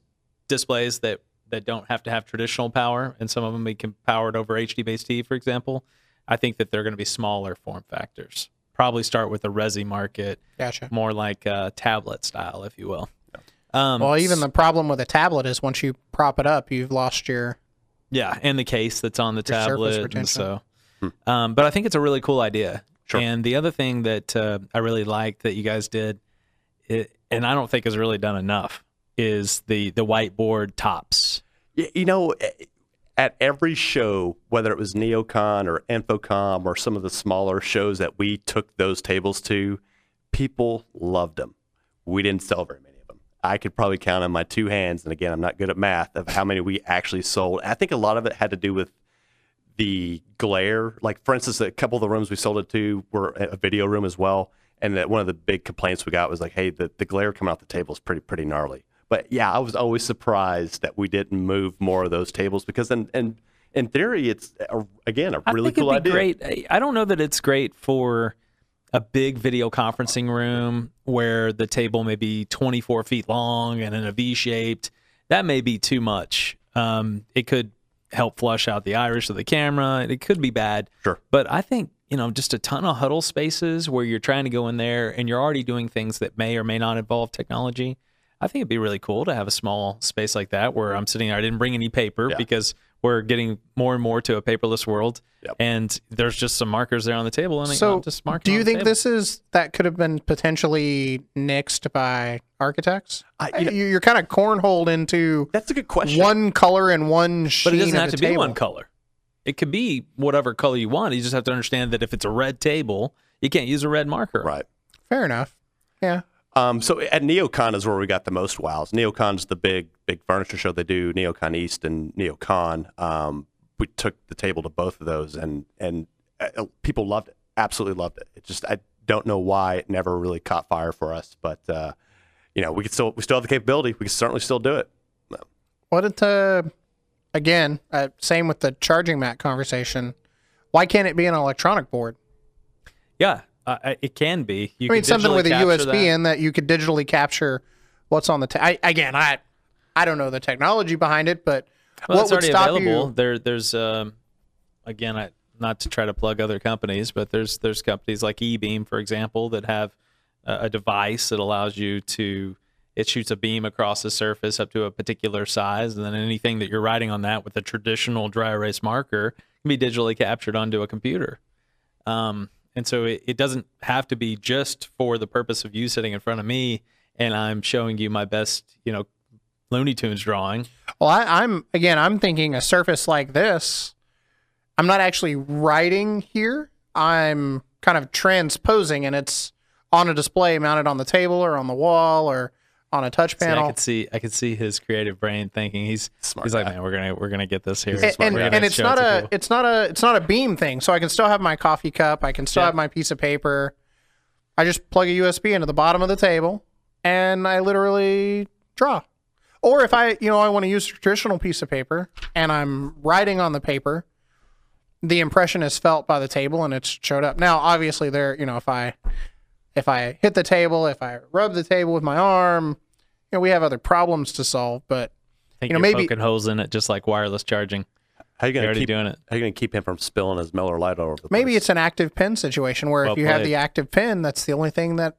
Speaker 1: displays that that don't have to have traditional power, and some of them we can power it over HDBaseT, for example. I think that they're going to be smaller form factors. Probably start with the resi market,
Speaker 3: Gotcha.
Speaker 1: more like uh, tablet style, if you will. Um,
Speaker 3: Well, even the problem with a tablet is once you prop it up, you've lost your
Speaker 1: Yeah, and the case that's on the tablet. And
Speaker 3: retention.
Speaker 1: so, um, but I think it's a really cool idea.
Speaker 2: Sure.
Speaker 1: And the other thing that uh, I really liked that you guys did, it, and I don't think has really done enough, is the the whiteboard tops.
Speaker 2: You know, eh, at every show, whether it was NeoCon or InfoComm or some of the smaller shows that we took those tables to, people loved them. We didn't sell very many of them. I could probably count on my two hands, and again, I'm not good at math of how many we actually sold. I think a lot of it had to do with the glare. Like, for instance, a couple of the rooms we sold it to were a video room as well. And that one of the big complaints we got was like, hey, the, the glare coming out the table is pretty pretty gnarly. But yeah, I was always surprised that we didn't move more of those tables because in in, in theory, it's a, again a really
Speaker 1: I think
Speaker 2: cool
Speaker 1: it'd be
Speaker 2: idea.
Speaker 1: great. I I don't know that it's great for a big video conferencing room where the table may be 24 feet long and in a V shaped. That may be too much. Um, it could help flush out the iris of the camera. It could be bad.
Speaker 2: Sure.
Speaker 1: But I think, you know, just a ton of huddle spaces where you're trying to go in there and you're already doing things that may or may not involve technology. I think it'd be really cool to have a small space like that where I'm sitting there. I didn't bring any paper
Speaker 2: Yeah.
Speaker 1: because we're getting more and more to a paperless world,
Speaker 2: Yep.
Speaker 1: and there's just some markers there on the table, and
Speaker 3: So,
Speaker 1: I'm just marking.
Speaker 3: Do you think this is that could have been potentially nixed by architects?
Speaker 2: I- you know-
Speaker 3: You- You're kind of cornholed into
Speaker 2: That's a good question.
Speaker 3: one color and one sheen
Speaker 1: But it doesn't have
Speaker 3: the
Speaker 1: to be one color. It could be whatever color you want. You just have to understand that if it's a red table, you can't use a red marker.
Speaker 2: Right.
Speaker 3: Fair enough. Yeah.
Speaker 2: Um, so at NeoCon is where we got the most wows. NeoCon's the big, big furniture show they do, NeoCon East and NeoCon. Um, we took the table to both of those, and and uh, people loved it. Absolutely loved it. It just I don't know why it never really caught fire for us, but uh, you know we could still we still have the capability. We could certainly still do it.
Speaker 3: What it uh again, uh, same with the charging mat conversation. Why can't it be an electronic board?
Speaker 1: Yeah, uh, it can be. You
Speaker 3: I mean, something with a USB
Speaker 1: that.
Speaker 3: in that you could digitally capture what's on the. Ta- I, again, I I don't know the technology behind it, but
Speaker 1: Well,
Speaker 3: what would stop
Speaker 1: available.
Speaker 3: you?
Speaker 1: There, there's um, again, I, not to try to plug other companies, but there's there's companies like eBeam, for example, that have a, a device that allows you to it shoots a beam across the surface up to a particular size, and then anything that you're writing on that with a traditional dry erase marker can be digitally captured onto a computer. Um, and so it, it doesn't have to be just for the purpose of you sitting in front of me and I'm showing you my best, you know, Looney Tunes drawing.
Speaker 3: Well, I, I'm again, I'm thinking a surface like this. I'm not actually writing here. I'm kind of transposing, and it's on a display mounted on the table or on the wall or on a touch
Speaker 1: See, I could see I could see his creative brain thinking he's
Speaker 2: Smart
Speaker 1: he's like, man, we're gonna we're gonna get this here.
Speaker 3: and, and, and it's not
Speaker 1: it
Speaker 3: a
Speaker 1: people.
Speaker 3: it's not a it's not a beam thing. So i can still have my coffee cup. I can still
Speaker 1: Yeah.
Speaker 3: have my piece of paper. I just plug a usb into the bottom of the table and i literally draw. Or if i you know i want to use a traditional piece of paper and i'm writing on the paper the impression is felt by the table and it's showed up. Now obviously there you know if i if i hit the table if i rub the table with my arm you know we have other problems to solve but
Speaker 1: I think
Speaker 3: you know,
Speaker 1: you're
Speaker 3: maybe-
Speaker 1: poking holes in it just like wireless charging.
Speaker 2: How you
Speaker 1: You're
Speaker 2: gonna keep
Speaker 1: doing it.
Speaker 2: How you gonna keep him from spilling his Miller Lite over the place?
Speaker 3: Maybe it's an active pen situation where
Speaker 1: Well
Speaker 3: if you have the active pen, that's the only thing that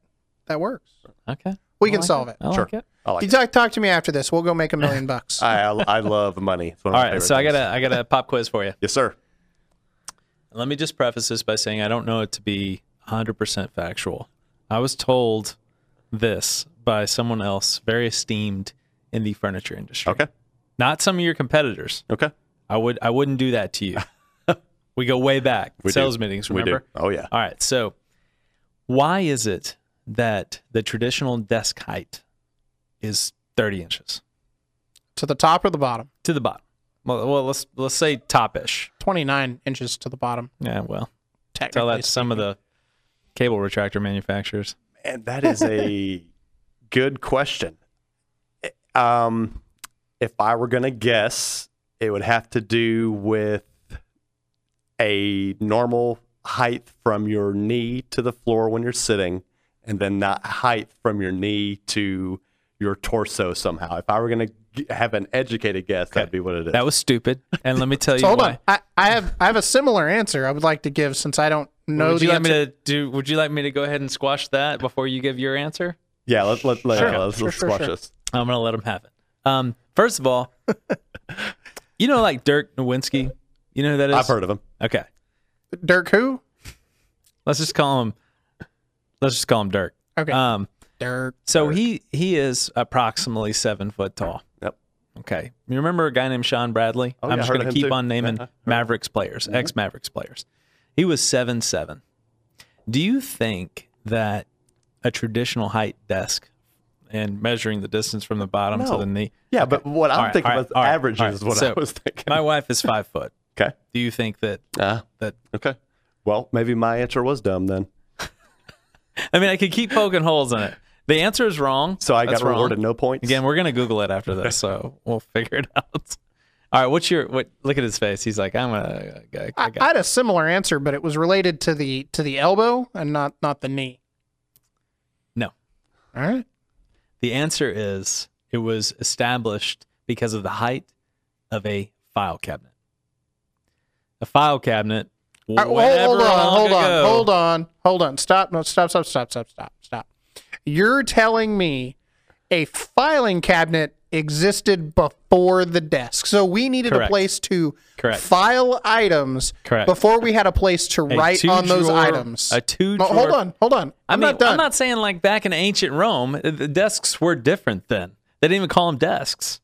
Speaker 3: that works.
Speaker 1: Okay.
Speaker 3: We
Speaker 1: I
Speaker 3: can
Speaker 1: like
Speaker 3: solve it.
Speaker 1: I
Speaker 2: Sure.
Speaker 1: like it.
Speaker 2: I like
Speaker 3: You
Speaker 2: it.
Speaker 3: talk talk to me after this. We'll go make a million bucks.
Speaker 2: I, I I love money. It's one of
Speaker 1: All
Speaker 2: my
Speaker 1: right,
Speaker 2: favorite
Speaker 1: so I got
Speaker 2: things.
Speaker 1: a I got a pop quiz for you.
Speaker 2: yes, sir.
Speaker 1: Let me just preface this by saying I don't know it to be 100% factual. I was told this by someone else very esteemed in the furniture industry.
Speaker 2: Okay.
Speaker 1: Not some of your competitors.
Speaker 2: Okay.
Speaker 1: I would I wouldn't do that to you. we go way back.
Speaker 2: We do.
Speaker 1: Sales meetings,
Speaker 2: We
Speaker 1: remember?
Speaker 2: do. Oh yeah.
Speaker 1: All right. So, why is it that the traditional desk height is 30 inches
Speaker 3: to the top or the bottom?
Speaker 1: to the bottom? Well, well let's let's say topish.
Speaker 3: Twenty nine inches to the bottom.
Speaker 1: Yeah. Well,
Speaker 3: Technically
Speaker 1: tell that to some of the cable retractor manufacturers.
Speaker 2: And that is a good question. Um, if I were going to guess, it would have to do with a normal height from your knee to the floor when you're sitting, and then that height from your knee to your torso somehow. If I were going to have an educated guess, that'd be what it is.
Speaker 1: That was stupid. And let me tell you
Speaker 3: So hold
Speaker 1: why.
Speaker 3: on. I, I have I have a similar answer I would like to give since I don't know
Speaker 1: would you
Speaker 3: the
Speaker 1: like me to do? Would you like me to go ahead and squash that before you give your answer?
Speaker 2: yeah, let, let, let,
Speaker 3: Sure.
Speaker 2: let's,
Speaker 3: Sure,
Speaker 2: let's
Speaker 3: sure,
Speaker 2: squash
Speaker 3: sure.
Speaker 2: this.
Speaker 1: I'm gonna let him have it. Um, first of all, you know, like Dirk Nowitzki. You know who that is?
Speaker 2: I've heard of him.
Speaker 1: Okay,
Speaker 3: Dirk who?
Speaker 1: let's just call him. Let's just call him Dirk.
Speaker 3: Okay.
Speaker 1: Um,
Speaker 3: Dirk.
Speaker 1: so he he is approximately seven foot tall.
Speaker 2: Yep.
Speaker 1: Okay. You remember a guy named Shawn Bradley?
Speaker 2: Oh,
Speaker 1: I'm
Speaker 2: yeah,
Speaker 1: just
Speaker 2: gonna
Speaker 1: keep
Speaker 2: too.
Speaker 1: on naming
Speaker 2: Yeah,
Speaker 1: Mavericks players, ex Mavericks players. He was seven seven. Do you think that a traditional height desk and measuring the distance from the bottom to the knee?
Speaker 2: Yeah, but what I'm
Speaker 1: right,
Speaker 2: thinking
Speaker 1: right,
Speaker 2: was
Speaker 1: right,
Speaker 2: average
Speaker 1: all right.
Speaker 2: is what
Speaker 1: So,
Speaker 2: I was thinking.
Speaker 1: My wife is five foot.
Speaker 2: okay.
Speaker 1: Do you think that
Speaker 2: Uh,
Speaker 1: that?
Speaker 2: okay. Well, maybe my answer was dumb then.
Speaker 1: I mean, I could keep poking holes in it. The answer is wrong.
Speaker 2: So I
Speaker 1: That's
Speaker 2: got
Speaker 1: wrong.
Speaker 2: rewarded no points.
Speaker 1: Again, we're gonna Google it after this, so we'll figure it out. All right, what's your what? Look at his face. He's like, I'm gonna. I, I
Speaker 3: I, I had a similar answer, but it was related to the to the elbow and not not the knee.
Speaker 1: No.
Speaker 3: All right.
Speaker 1: The answer is it was established because of the height of a file cabinet. A file cabinet.
Speaker 3: Right,
Speaker 1: whenever
Speaker 3: hold on, hold on,
Speaker 1: ago-
Speaker 3: hold on, hold on. Stop, no, stop, stop, stop, stop, stop, stop. You're telling me a filing cabinet existed before the desk. So we needed a place to
Speaker 1: Correct.
Speaker 3: file items
Speaker 1: Correct.
Speaker 3: before we had a place to
Speaker 1: A
Speaker 3: write on those
Speaker 1: two-drawer-
Speaker 3: items.
Speaker 1: A two.
Speaker 3: No, hold on, hold on. I'm
Speaker 1: mean,
Speaker 3: not done.
Speaker 1: I'm not saying like back in ancient Rome, the desks were different then. They didn't even call them desks;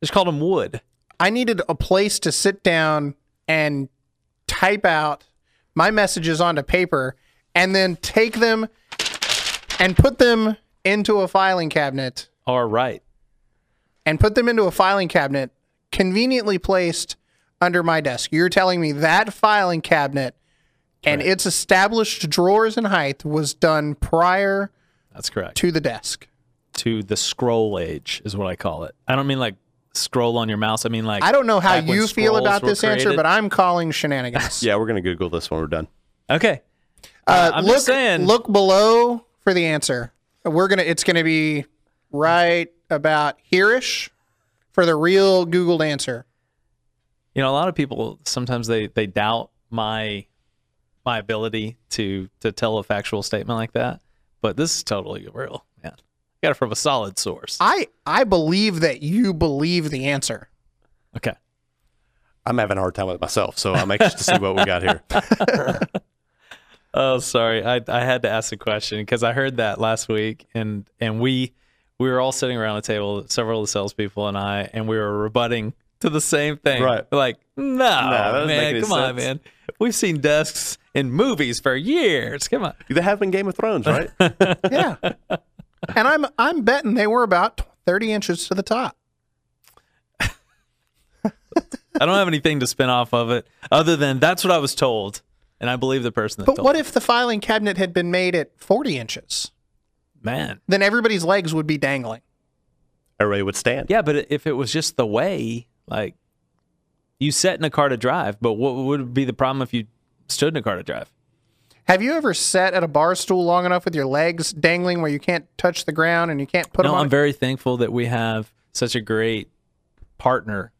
Speaker 1: they just called them wood.
Speaker 3: I needed a place to sit down and type out my messages onto paper and then take them and put them into a filing cabinet
Speaker 1: All right.
Speaker 3: and put them into a filing cabinet conveniently placed under my desk. You're telling me that filing cabinet and its established drawers and height was done prior
Speaker 1: That's correct.
Speaker 3: to the desk.
Speaker 1: To the scroll age is what I call it. I don't mean like scroll on your mouse. I mean like
Speaker 3: I don't know how
Speaker 1: back when
Speaker 3: you feel
Speaker 1: scrolls
Speaker 3: about
Speaker 1: were
Speaker 3: this answer,
Speaker 1: created.
Speaker 3: but I'm calling shenanigans.
Speaker 2: Yeah, we're gonna Google this when we're done.
Speaker 1: okay.
Speaker 3: Uh,
Speaker 1: I'm
Speaker 3: look,
Speaker 1: just saying.
Speaker 3: look below for the answer. We're gonna. It's gonna be right about here-ish for the real Googled answer.
Speaker 1: You know, a lot of people sometimes they they doubt my my ability to to tell a factual statement like that, but this is totally real, man. Got it from a solid source.
Speaker 3: I I believe that you believe the answer.
Speaker 1: Okay.
Speaker 2: I'm having a hard time with myself, so I'm anxious to see what we got here.
Speaker 1: Oh, sorry. I I had to ask a question because I heard that last week, and and we we were all sitting around the table, several of the salespeople and I, and we were rebutting to the same thing.
Speaker 2: Right.
Speaker 1: We're like, no,
Speaker 2: that doesn't
Speaker 1: man,
Speaker 2: any
Speaker 1: come on, man. We've seen desks in movies for years. Come on.
Speaker 2: They have been Game of Thrones, right?
Speaker 3: Yeah, and I'm I'm betting they were about thirty inches to the top.
Speaker 1: I don't have anything to spin off of it other than that's what I was told, and I believe the person that
Speaker 3: But
Speaker 1: told.
Speaker 3: what if the filing cabinet had been made at forty inches?
Speaker 1: man?
Speaker 3: Then everybody's legs would be dangling.
Speaker 2: Everybody would stand.
Speaker 1: Yeah, but if it was just the way, like you sat in a car to drive, but what would be the problem if you stood in a car to drive?
Speaker 3: Have you ever sat at a bar stool long enough with your legs dangling where you can't touch the ground and you can't put
Speaker 1: no,
Speaker 3: them on?
Speaker 1: I'm very thankful that we have such a great partner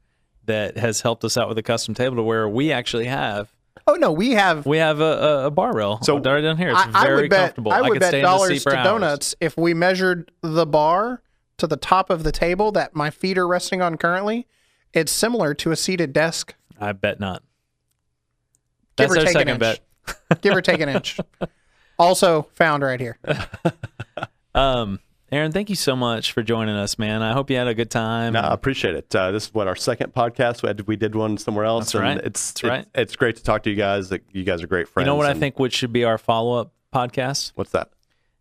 Speaker 1: that has helped us out with a custom table to where we actually have
Speaker 3: oh no, we have
Speaker 1: we have a, a, bar rail
Speaker 2: So-
Speaker 1: right down here. It's
Speaker 3: I, I
Speaker 1: very
Speaker 3: would bet,
Speaker 1: comfortable.
Speaker 3: I would bet
Speaker 1: stay in the
Speaker 3: dollars to
Speaker 1: hours.
Speaker 3: donuts if we measured the bar to the top of the table that my feet are resting on currently. It's similar to a seated desk,
Speaker 1: I bet not.
Speaker 3: Give
Speaker 1: That's
Speaker 3: or
Speaker 1: our
Speaker 3: take an
Speaker 1: second bet.
Speaker 3: inch. give or take an inch. Also found right here.
Speaker 1: Um, Aaron, thank you so much for joining us, man. I hope you had a good time.
Speaker 2: No, I appreciate it. Uh, this is what our second podcast. We, had, we did one somewhere else.
Speaker 1: That's
Speaker 2: and
Speaker 1: right.
Speaker 2: It's
Speaker 1: That's right.
Speaker 2: It's, it's great to talk to you guys. Like, You guys are great friends.
Speaker 1: you know what I think? Which should be our follow up podcast
Speaker 2: What's that?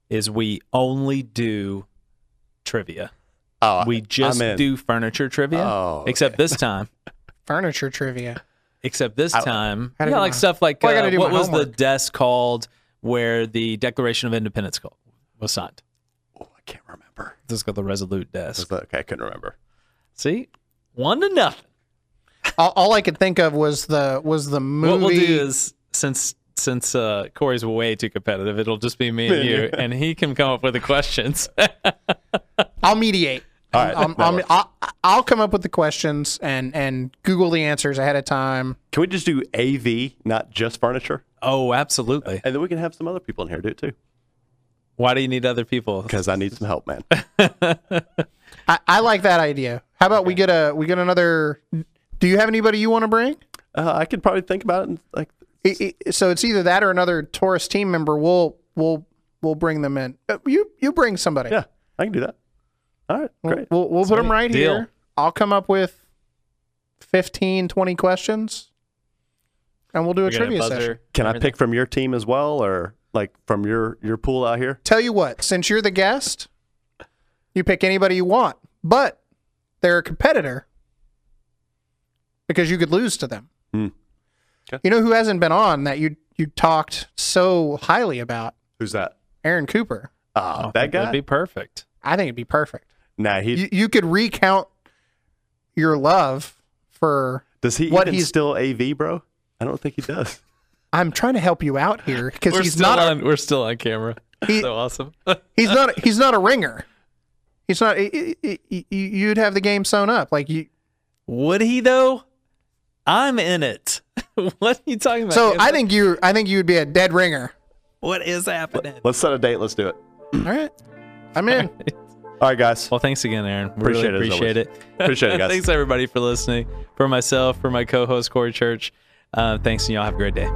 Speaker 1: is we only do trivia.
Speaker 2: Oh,
Speaker 1: We just do furniture trivia,
Speaker 2: Oh,
Speaker 1: except this time.
Speaker 3: Furniture trivia.
Speaker 1: Except this time,
Speaker 3: How
Speaker 1: you
Speaker 3: to
Speaker 1: know,
Speaker 3: do
Speaker 1: like
Speaker 3: my-
Speaker 1: stuff like
Speaker 3: Well,
Speaker 1: uh, what
Speaker 3: my
Speaker 1: was the desk called where the Declaration of Independence was signed?
Speaker 2: I can't remember.
Speaker 1: This is called the Resolute Desk.
Speaker 2: that- okay, I couldn't remember.
Speaker 1: See, one to nothing.
Speaker 3: All, all I could think of was the was the movie.
Speaker 1: What we'll do is since since uh, Corey's way too competitive, it'll just be me and you, and he can come up with the questions.
Speaker 3: I'll mediate.
Speaker 2: All right,
Speaker 3: I'm, I'm, I'll, I'll come up with the questions and and Google the answers ahead of time.
Speaker 2: Can we just do AV, not just furniture?
Speaker 1: oh, absolutely.
Speaker 2: And then we can have some other people in here do it too.
Speaker 1: Why do you need other people?
Speaker 2: Because I need some help, man.
Speaker 3: I, I like that idea. How about we get a we get another? Do you have anybody you want to bring?
Speaker 2: Uh, I could probably think about it. And, like,
Speaker 3: I- I- so it's either that or another Taurus team member. We'll we'll we'll bring them in. Uh, You you bring somebody.
Speaker 2: yeah, I can do that. All right,
Speaker 3: We'll,
Speaker 2: great.
Speaker 3: we'll, we'll put them right
Speaker 1: Deal.
Speaker 3: here. I'll come up with 15, 20 questions, and we'll do a
Speaker 1: You're
Speaker 3: trivia
Speaker 1: buzzer
Speaker 3: session.
Speaker 2: Can I pick from your team as well, or like from your your pool out here?
Speaker 3: Tell you what, since you're the guest, you pick anybody you want, but they're a competitor because you could lose to them.
Speaker 2: Hmm. Okay.
Speaker 3: You know who hasn't been on that you you talked so highly about?
Speaker 2: Who's that?
Speaker 3: Aaron Cooper.
Speaker 2: Oh,
Speaker 1: I
Speaker 2: that guy.
Speaker 1: That'd be perfect.
Speaker 3: I think it'd be perfect.
Speaker 2: nah, he
Speaker 3: You, you could recount your love for.
Speaker 2: does he
Speaker 3: what
Speaker 2: even
Speaker 3: he's-
Speaker 2: still AV, bro? I don't think he does.
Speaker 3: I'm trying to help you out here because
Speaker 1: We're
Speaker 3: he's
Speaker 1: still
Speaker 3: not. A,
Speaker 1: on. we're still on camera.
Speaker 3: He-
Speaker 1: so awesome.
Speaker 3: he's not. He's not a ringer. He's not. i- i- i- You'd have the game sewn up like you.
Speaker 1: Would he though? I'm in it. what are you talking about?
Speaker 3: So
Speaker 1: Anthony?
Speaker 3: I think you. I think you would be a dead ringer.
Speaker 1: what is happening?
Speaker 2: Let's set a date. Let's do it.
Speaker 3: All right, I'm in.
Speaker 2: All right, guys.
Speaker 1: Well, thanks again, Aaron. We
Speaker 2: Appreciate it,
Speaker 1: really
Speaker 2: as
Speaker 1: appreciate it.
Speaker 2: Appreciate it, guys.
Speaker 1: thanks everybody for listening. For myself, for my co-host Corey Church. Uh, thanks, and y'all have a great day.